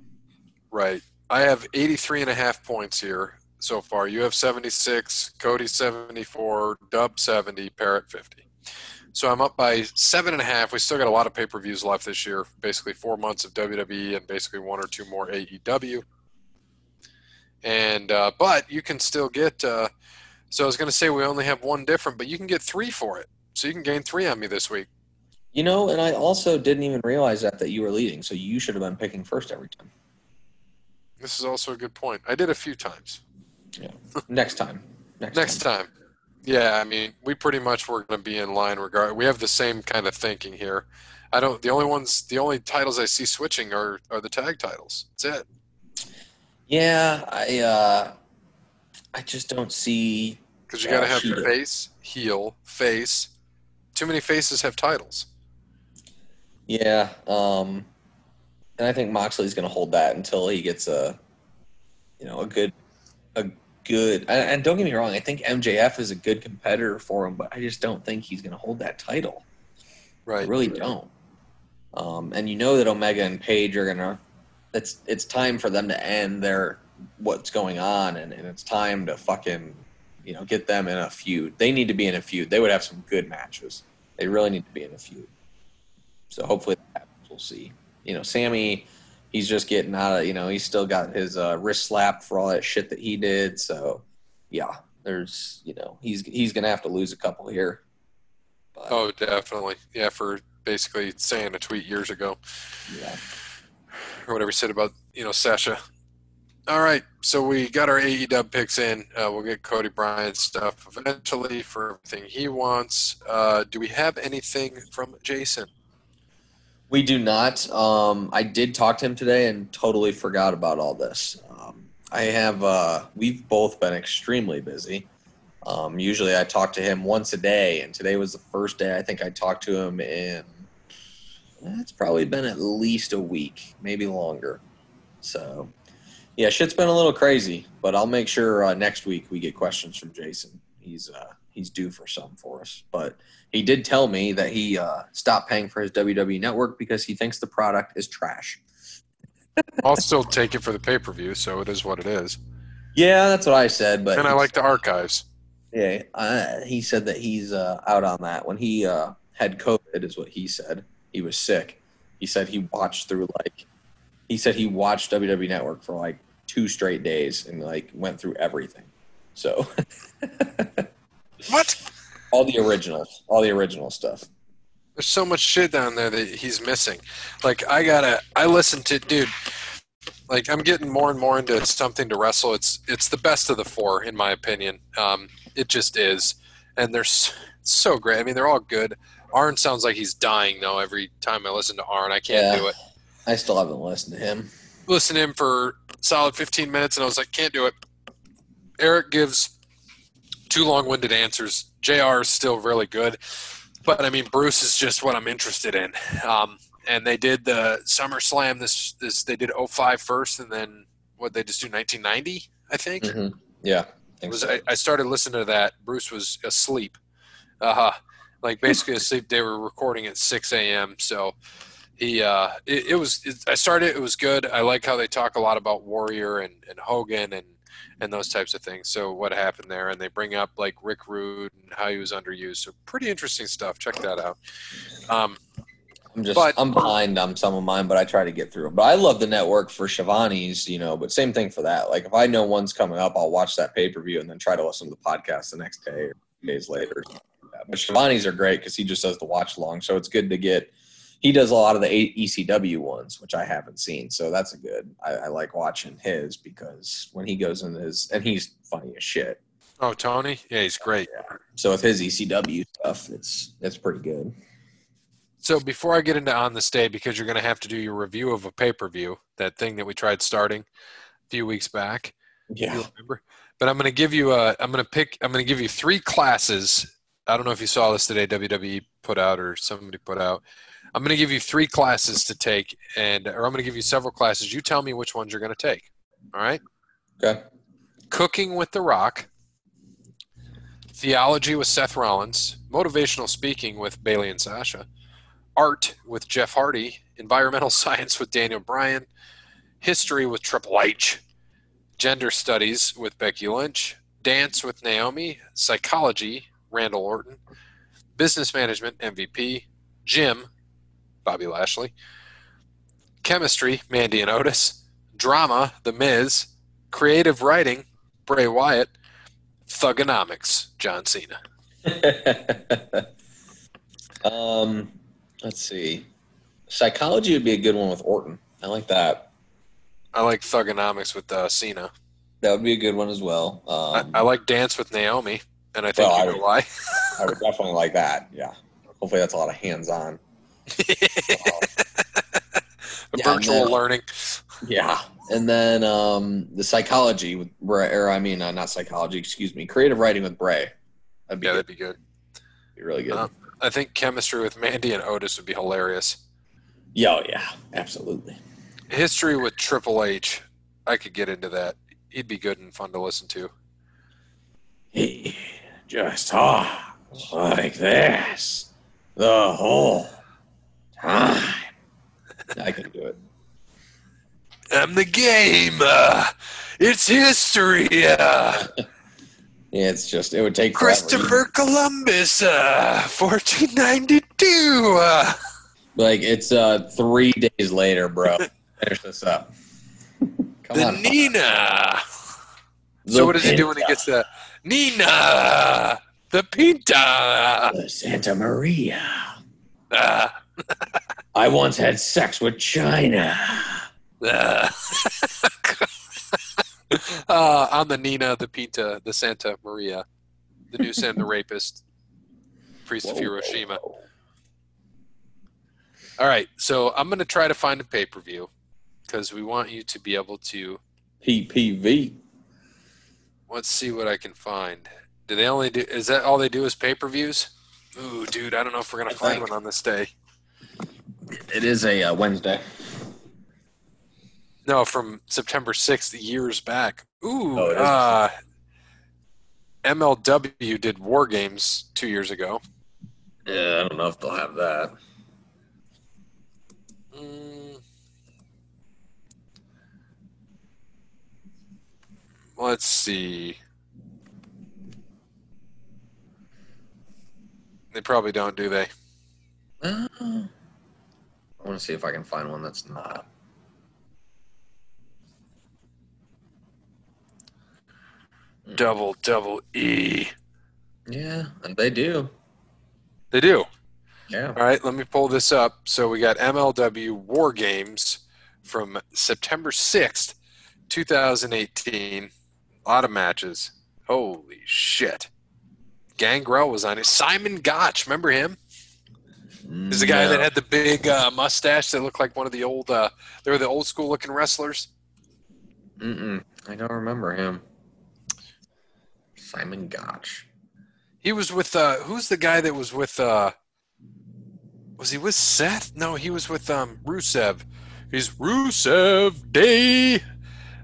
Right. I have 83 and a half points here so far. You have 76, Cody 74, Dub 70, Parrot 50. So I'm up by seven and a half. We still got a lot of pay per views left this year. Basically, four months of WWE and basically one or two more AEW. And uh, but you can still get. Uh, so I was going to say we only have one different, but you can get three for it. So you can gain three on me this week.
You know, and I also didn't even realize that that you were leading, so you should have been picking first every time.
This is also a good point. I did a few times. Yeah.
Next time. Next,
Next
time.
time. Yeah, I mean, we pretty much were going to be in line regard. We have the same kind of thinking here. I don't. The only ones, the only titles I see switching are are the tag titles. That's it.
Yeah, I uh I just don't see
Because you got to have face, heel, face. Too many faces have titles.
Yeah, um and I think Moxley's going to hold that until he gets a you know, a good a good and, and don't get me wrong, I think MJF is a good competitor for him, but I just don't think he's going to hold that title. I
Right.
really don't. Um, and you know that Omega and Page are gonna. It's it's time for them to end their what's going on, and, and it's time to fucking you know get them in a feud. They need to be in a feud. They would have some good matches. They really need to be in a feud. So hopefully that happens. We'll see. You know, Sammy, he's just getting out of. You know, he's still got his uh, wrist slap for all that shit that he did. So yeah, there's you know he's he's gonna have to lose a couple here. But,
Oh, definitely. Yeah, for basically saying a tweet years ago
yeah.
Or whatever he said about you know Sasha. All right, so we got our AEW picks in. Uh, we'll get Cody Bryant stuff eventually for everything he wants. Uh, do we have anything from Jason?
We do not. Um, I did talk to him today and totally forgot about all this. Um, I have. Uh, we've both been extremely busy. Um, usually, I talk to him once a day, and today was the first day I think I talked to him in. It's probably been at least a week, maybe longer. So, yeah, shit's been a little crazy, but I'll make sure uh, next week we get questions from Jason. he's uh, he's due for some for us. But he did tell me that he uh, stopped paying for his WWE Network because he thinks the product is trash.
I'll still take it for the pay per view, so it is what it is.
Yeah, that's what I said. But
And I like the archives.
Yeah, uh, he said that he's uh, out on that. When he uh, had COVID, is what he said. He was sick. He said he watched through like, he said he watched WWE Network for like two straight days and like went through everything. So
What?
all the originals, all the original stuff.
There's so much shit down there that he's missing. Like I gotta, I listen to, dude. Like I'm getting more and more into something to wrestle. It's it's the best of the four in my opinion. Um, it just is, and they're so great. I mean, they're all good. Arn sounds like he's dying though. Every time I listen to Arn, I can't
Yeah.
do it.
I still haven't listened to him.
Listen to him for solid 15 minutes, and I was like, can't do it. Eric gives too long-winded answers. Jr. is still really good, but I mean, Bruce is just what I'm interested in. Um, and they did the SummerSlam. This this they did 05 first, and then what they just do 1990, I think.
Mhm. Yeah, I think
was
so.
I, I started listening to that. Bruce was asleep, uh, like basically asleep. They were recording at 6 a.m. So he, uh, it, it was. It, I started. It was good. I like how they talk a lot about Warrior and, and Hogan and and those types of things. So what happened there, and they bring up like Rick Rude and how he was underused. So pretty interesting stuff. Check that out. Um,
I'm just
But-
I'm behind on some of mine, but I try to get through 'em. But I love the network for Schiavone's, you know. But same thing for that. Like if I know one's coming up, I'll watch that pay per view and then try to listen to the podcast the next day or days later. Yeah, But Schiavone's are great because he just does the watch along, so it's good to get. He does a lot of the ECW ones, which I haven't seen, so that's a good. I, I like watching his because when he goes in his and he's funny as shit.
oh, Tony, yeah, he's great.
So with his ECW stuff, it's it's pretty good.
So before I get into on this day, because you're going to have to do your review of a pay per view, that thing that we tried starting a few weeks back.
Yeah.
remember. But I'm going to give you a. I'm going to pick. I'm going to give you three classes. I don't know if you saw this today. WWE put out or somebody put out. I'm going to give you three classes to take, and or I'm going to give you several classes. You tell me which ones you're going to take. All right.
Okay.
Cooking with The Rock. Theology with Seth Rollins. Motivational speaking with Bayley and Sasha. Art with Jeff Hardy. Environmental *laughs* science with Daniel Bryan. History with Triple H. Gender Studies with Becky Lynch, Dance with Naomi, Psychology, Randall Orton, Business Management, MVP, Jim, Bobby Lashley, Chemistry, Mandy and Otis, Drama, The Miz, Creative Writing, Bray Wyatt, Thuganomics, John Cena. *laughs*
um, let's see. Psychology would be a good one with Orton. I like that.
I like Thuganomics with uh, Cena.
That would be a good one as well. Um,
I, I like Dance with Naomi, and I think
Well,
you know
would-
why.
I would definitely like that. Yeah. Hopefully, that's a lot of hands-on. *laughs* Yeah,
Virtual
no.
learning.
Yeah. And then um, the psychology with Bray, or I mean, uh, not psychology. Excuse me. Creative writing with Bray. That'd be,
Yeah,
good.
that'd be good.
be really good.
Uh, I think chemistry with Mandy and Otis would be hilarious.
yeah, oh, yeah, absolutely.
History with Triple H, I could get into that. He'd be good and fun to listen to.
Just talk like this the whole time. I can do it.
I'm the game. Uh, it's history. Uh, *laughs*
Yeah, it's just it would take forever.
Christopher Columbus, uh, 1492. Uh,
Like it's uh three days later, bro. *laughs* Finish this up. Come
the
on.
Nina. So what does he do when he gets the Nina? The Pinta.
The Santa Maria.
Uh, *laughs*
I once had sex with Chyna.
uh, uh, *laughs* I'm the Nina, the Pinta, the Santa Maria, the new Sam the *laughs* Rapist, priest of
Whoa.
Hiroshima. All right, so I'm going to try to find a pay per view because we want you to be able to.
PPV.
Let's see what I can find. Do they only do? Is that all they do? Is pay per views? Ooh, dude, I don't know if we're gonna
I
find
think.
one on this day.
It is a uh, Wednesday.
No, from September 6th, years back. Ooh,
Oh,
uh, MLW did War Games two years ago.
Yeah, I don't know if they'll have that.
Mm. Let's see. They probably don't, do they?
Uh, I want to see if I can find one that's not.
Double double E.
Yeah, and they do.
They do.
Yeah.
All right, let me pull this up. So we got MLW War Games from September 6th, 2018. A lot of matches. Holy shit. Gangrel was on it. Simon Gotch, remember him? He's the guy
No.
that had the big uh, mustache that looked like one of the old, uh, they were the old school looking wrestlers.
Mm-mm. I don't remember him. Simon Gotch.
He was with, uh, who's the guy that was with, uh, was he with Seth? No, he was with um, Rusev. He's Rusev Day.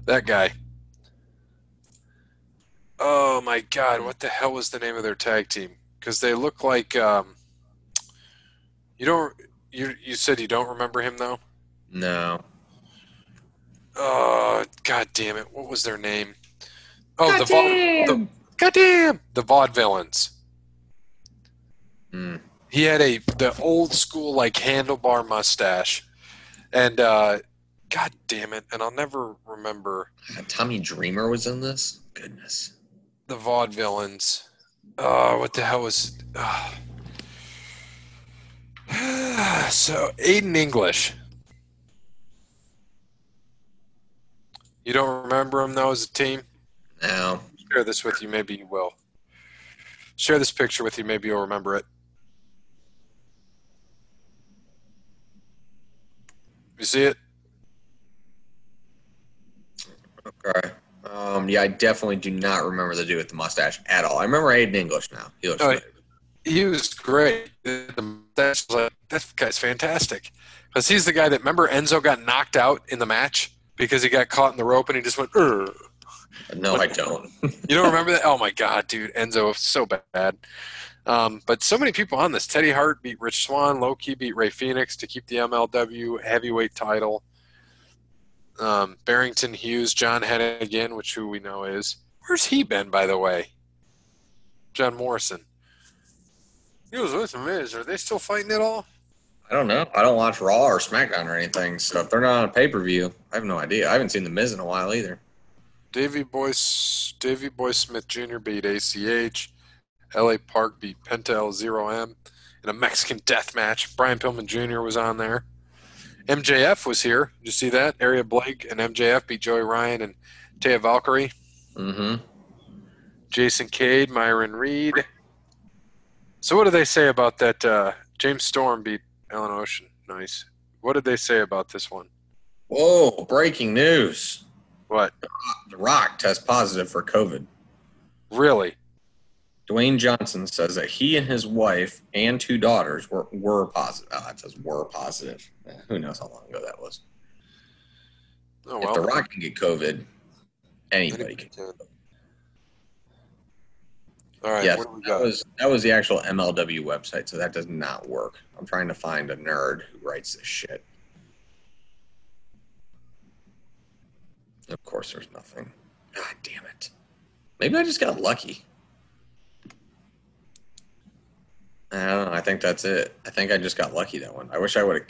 That guy. Oh my God! What the hell was the name of their tag team? Because they look like um, you don't. You you said you don't remember him though.
No.
Oh God damn it! What was their name? Oh, the, Vaude- the goddamn the Vaudevillains.
Mm.
He had a the old school like handlebar mustache, and uh, God damn it! And I'll never remember
Tommy Dreamer was in this. Goodness.
The Vaudevillains. Oh, what the hell was? Uh. *sighs* so Aiden English. You don't remember him though as a team?
No.
Share this with you, maybe you will. Share this picture with you, maybe you'll remember it. You see it?
Okay. Um, yeah, I definitely do not remember the dude with the mustache at all. I remember Aiden English now. He looks good.
He was great. The- That's like that guy's fantastic because he's the guy that remember Enzo got knocked out in the match because he got caught in the rope and he just went.
No, I don't. *laughs*
You don't remember that? Oh my god, dude, Enzo so bad. Um, but so many people on this. Teddy Hart beat Rich Swann. Loki beat Rey Fenix to keep the MLW heavyweight title. Um, Barrington Hughes, John Hennigan, which who we know is. Where's he been, by the way? John Morrison. He was with Miz. Are they still fighting at all?
I don't know. I don't watch Raw or SmackDown or anything. So if they're not on a pay per view, I have no idea. I haven't seen The Miz in a while either.
Davy Boy, Davy Boy Smith Jr. beat ACH. LA Park beat Penta El Zero M in a Mexican death match. Brian Pillman Jr. was on there. MJF was here. Did you see that? Area Blake and MJF beat Joey Ryan and Taya Valkyrie.
Mm-hmm.
Jason Cade, Myron Reed. So what do they say about that? Uh, James Storm beat Alan Ocean. Nice. What did they say about this one?
Whoa! Breaking news:
What?
The Rock test positive for COVID.
Really?
Dwayne Johnson says that he and his wife and two daughters were were positive. Oh, it says were positive. Eh, Who knows how long ago that was?
Oh
If The. Rock can get COVID, anybody can.
All right.
yes,
what do we
that was that was the actual MLW website, so that does not work. I'm trying to find a nerd who writes this shit. Of course, there's nothing. God damn it! Maybe I just got lucky. I don't know. I think that's it. I think I just got lucky that one. I wish I would have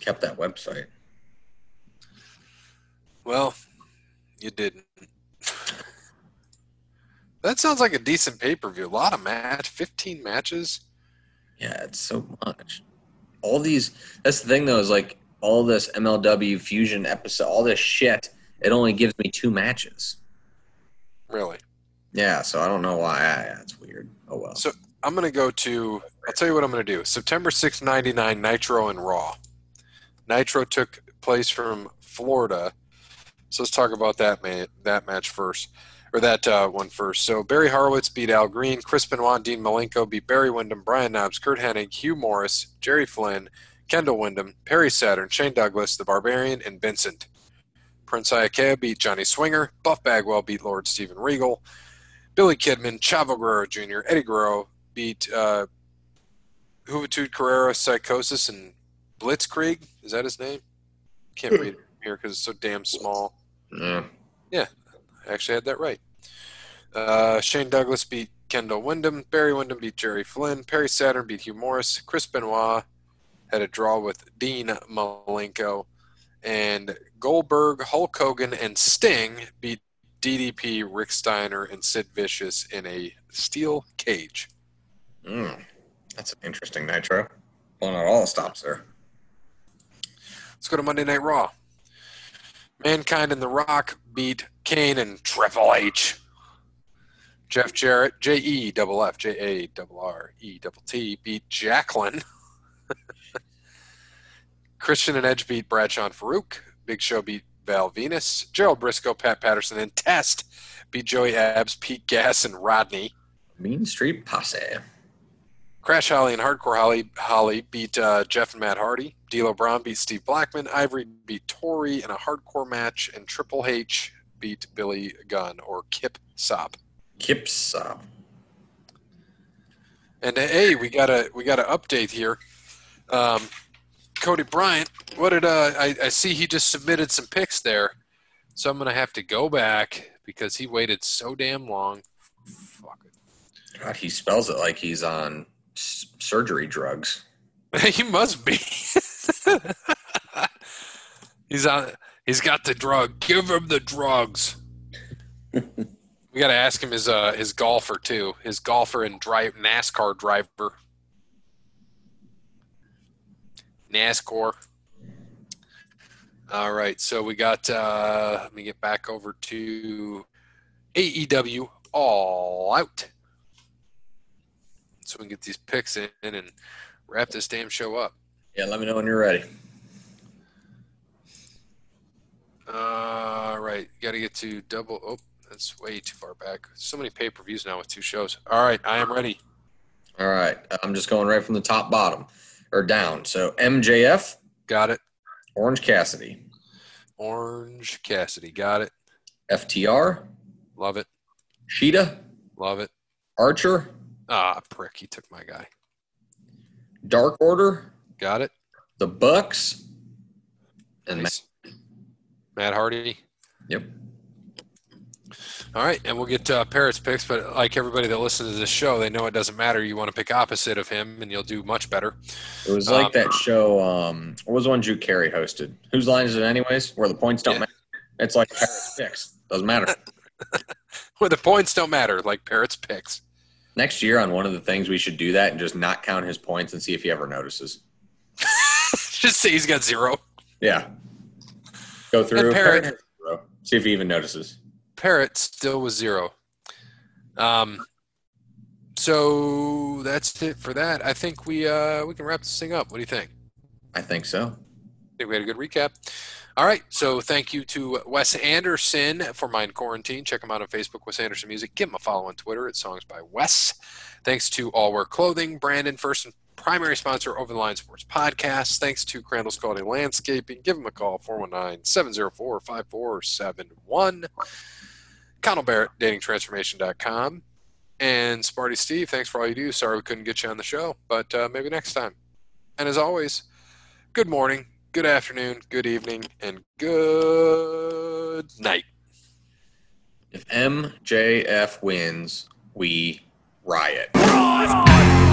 kept that website.
Well, you didn't. that sounds like a decent pay per view. A lot of match, fifteen matches.
Yeah, it's so much. All these. That's the thing, though, is like all this MLW fusion episode, all this shit. It only gives me two matches.
Really.
Yeah, so I don't know why. Ah, yeah, it's weird. Oh well.
So I'm gonna go to. I'll tell you what I'm gonna do. September 6, 99, Nitro and Raw. Nitro took place from Florida. So let's talk about that ma- that match first, or that uh, one first. So Barry Horowitz beat Al Green, Chris Benoit, Dean Malenko beat Barry Windham, Brian Knobbs, Curt Hennig, Hugh Morrus, Jerry Flynn, Kendall Windham, Perry Saturn, Shane Douglas, The Barbarian, and Vincent. Prince Iaukea beat Johnny Swinger. Buff Bagwell beat Lord Steven Regal. Billy Kidman, Chavo Guerrero Jr., Eddie Guerrero beat uh, Juventud Guerrera Psicosis and Blitzkrieg. Is that his name? Can't read it here because it's so damn small.
Yeah.
Yeah, I actually had that right. Uh, Shane Douglas beat Kendall Windham. Barry Windham beat Jerry Flynn. Perry Saturn beat Hugh Morrus. Chris Benoit had a draw with Dean Malenko. And Goldberg, Hulk Hogan, and Sting beat DDP, Rick Steiner, and Sid Vicious in a steel cage.
Mm. That's an interesting nitro. Pulling out all the stops there.
Let's go to Monday Night Raw. Mankind and The Rock beat Kane and Triple H. Jeff Jarrett, J E double F, J A double R E double T beat Jacqueline. *laughs* Christian and Edge beat Bradshaw and Faarooq. Big Show beat Val Venis. Gerald Brisco, Pat Patterson, and Test beat Joey Abs, Pete Gas, and Rodney.
Mean Street Posse.
Crash Holly and Hardcore Holly, Holly beat uh, Jeff and Matt Hardy. D'Lo Brown beat Steve Blackman. Ivory beat Tori in a hardcore match. And Triple H beat Billy Gunn or Kip Sop.
Kipsop.
And uh, hey, we got a we got an update here. Um, Cody Bryant, what did uh, I, I see? He just submitted some pics there, so I'm gonna have to go back because he waited so damn long. Fuck it.
God, he spells it like he's on s- surgery drugs. *laughs*
he must be. *laughs* he's on. He's got the drug. Give him the drugs. *laughs* we got to ask him his uh his golfer too. His golfer and drive NASCAR driver. NASCAR. All right, so we got. uh Let me get back over to AEW All Out, so we can get these picks in and wrap this damn show up.
Yeah, let me know when you're ready.
All right, got to get to double. Oh, that's way too far back. So many pay per views now with two shows. All right, I am ready.
All right. I'm just going right from the top bottom or down. So MJF,
Got it.
Orange Cassidy,
Orange Cassidy. Got it.
FTR,
Love it.
Shida,
Love it.
Archer,
Ah, prick. He took my guy.
Dark Order,
Got it.
the Bucks, and
Nice. Matt Hardy.
Yep.
All right, and we'll get uh, Parrot's picks, but like everybody that listens to this show, they know it doesn't matter. You want to pick opposite of him, and you'll do much better.
It was like
Um,
that show. Um, what was the one Drew Carey hosted? Whose line is it, anyways? Where the points don't
Yeah.
matter. It's like Paris picks. Doesn't matter. *laughs*
Where the points don't matter, like Parrot's picks.
Next year, on one of the things, we should do that and just not count his points and see if he ever notices. *laughs*
Just say he's got zero.
Yeah. Go through.
And Parrot-.
See if he even notices.
Parrot still was zero. Um, so that's it for that. I think we uh, we can wrap this thing up. What do you think?
I think so.
I think we had a good recap. All right, so thank you to Wes Anderson for Mind Quarantine. Check him out on Facebook, Wes Anderson Music. Give him a follow on Twitter at Songs by Wes. Thanks to All Wear Clothing, Brandon, first and primary sponsor Over the Line Sports Podcast. Thanks to Crandall's Quality Landscaping. Give him a call, 419-704-5471. Connell Barrett, datingtransformation.com. And Sparty Steve, thanks for all you do. Sorry we couldn't get you on the show, but uh, maybe next time. And as always, good morning, good afternoon, good evening, and good night.
If MJF wins, we riot.
Run!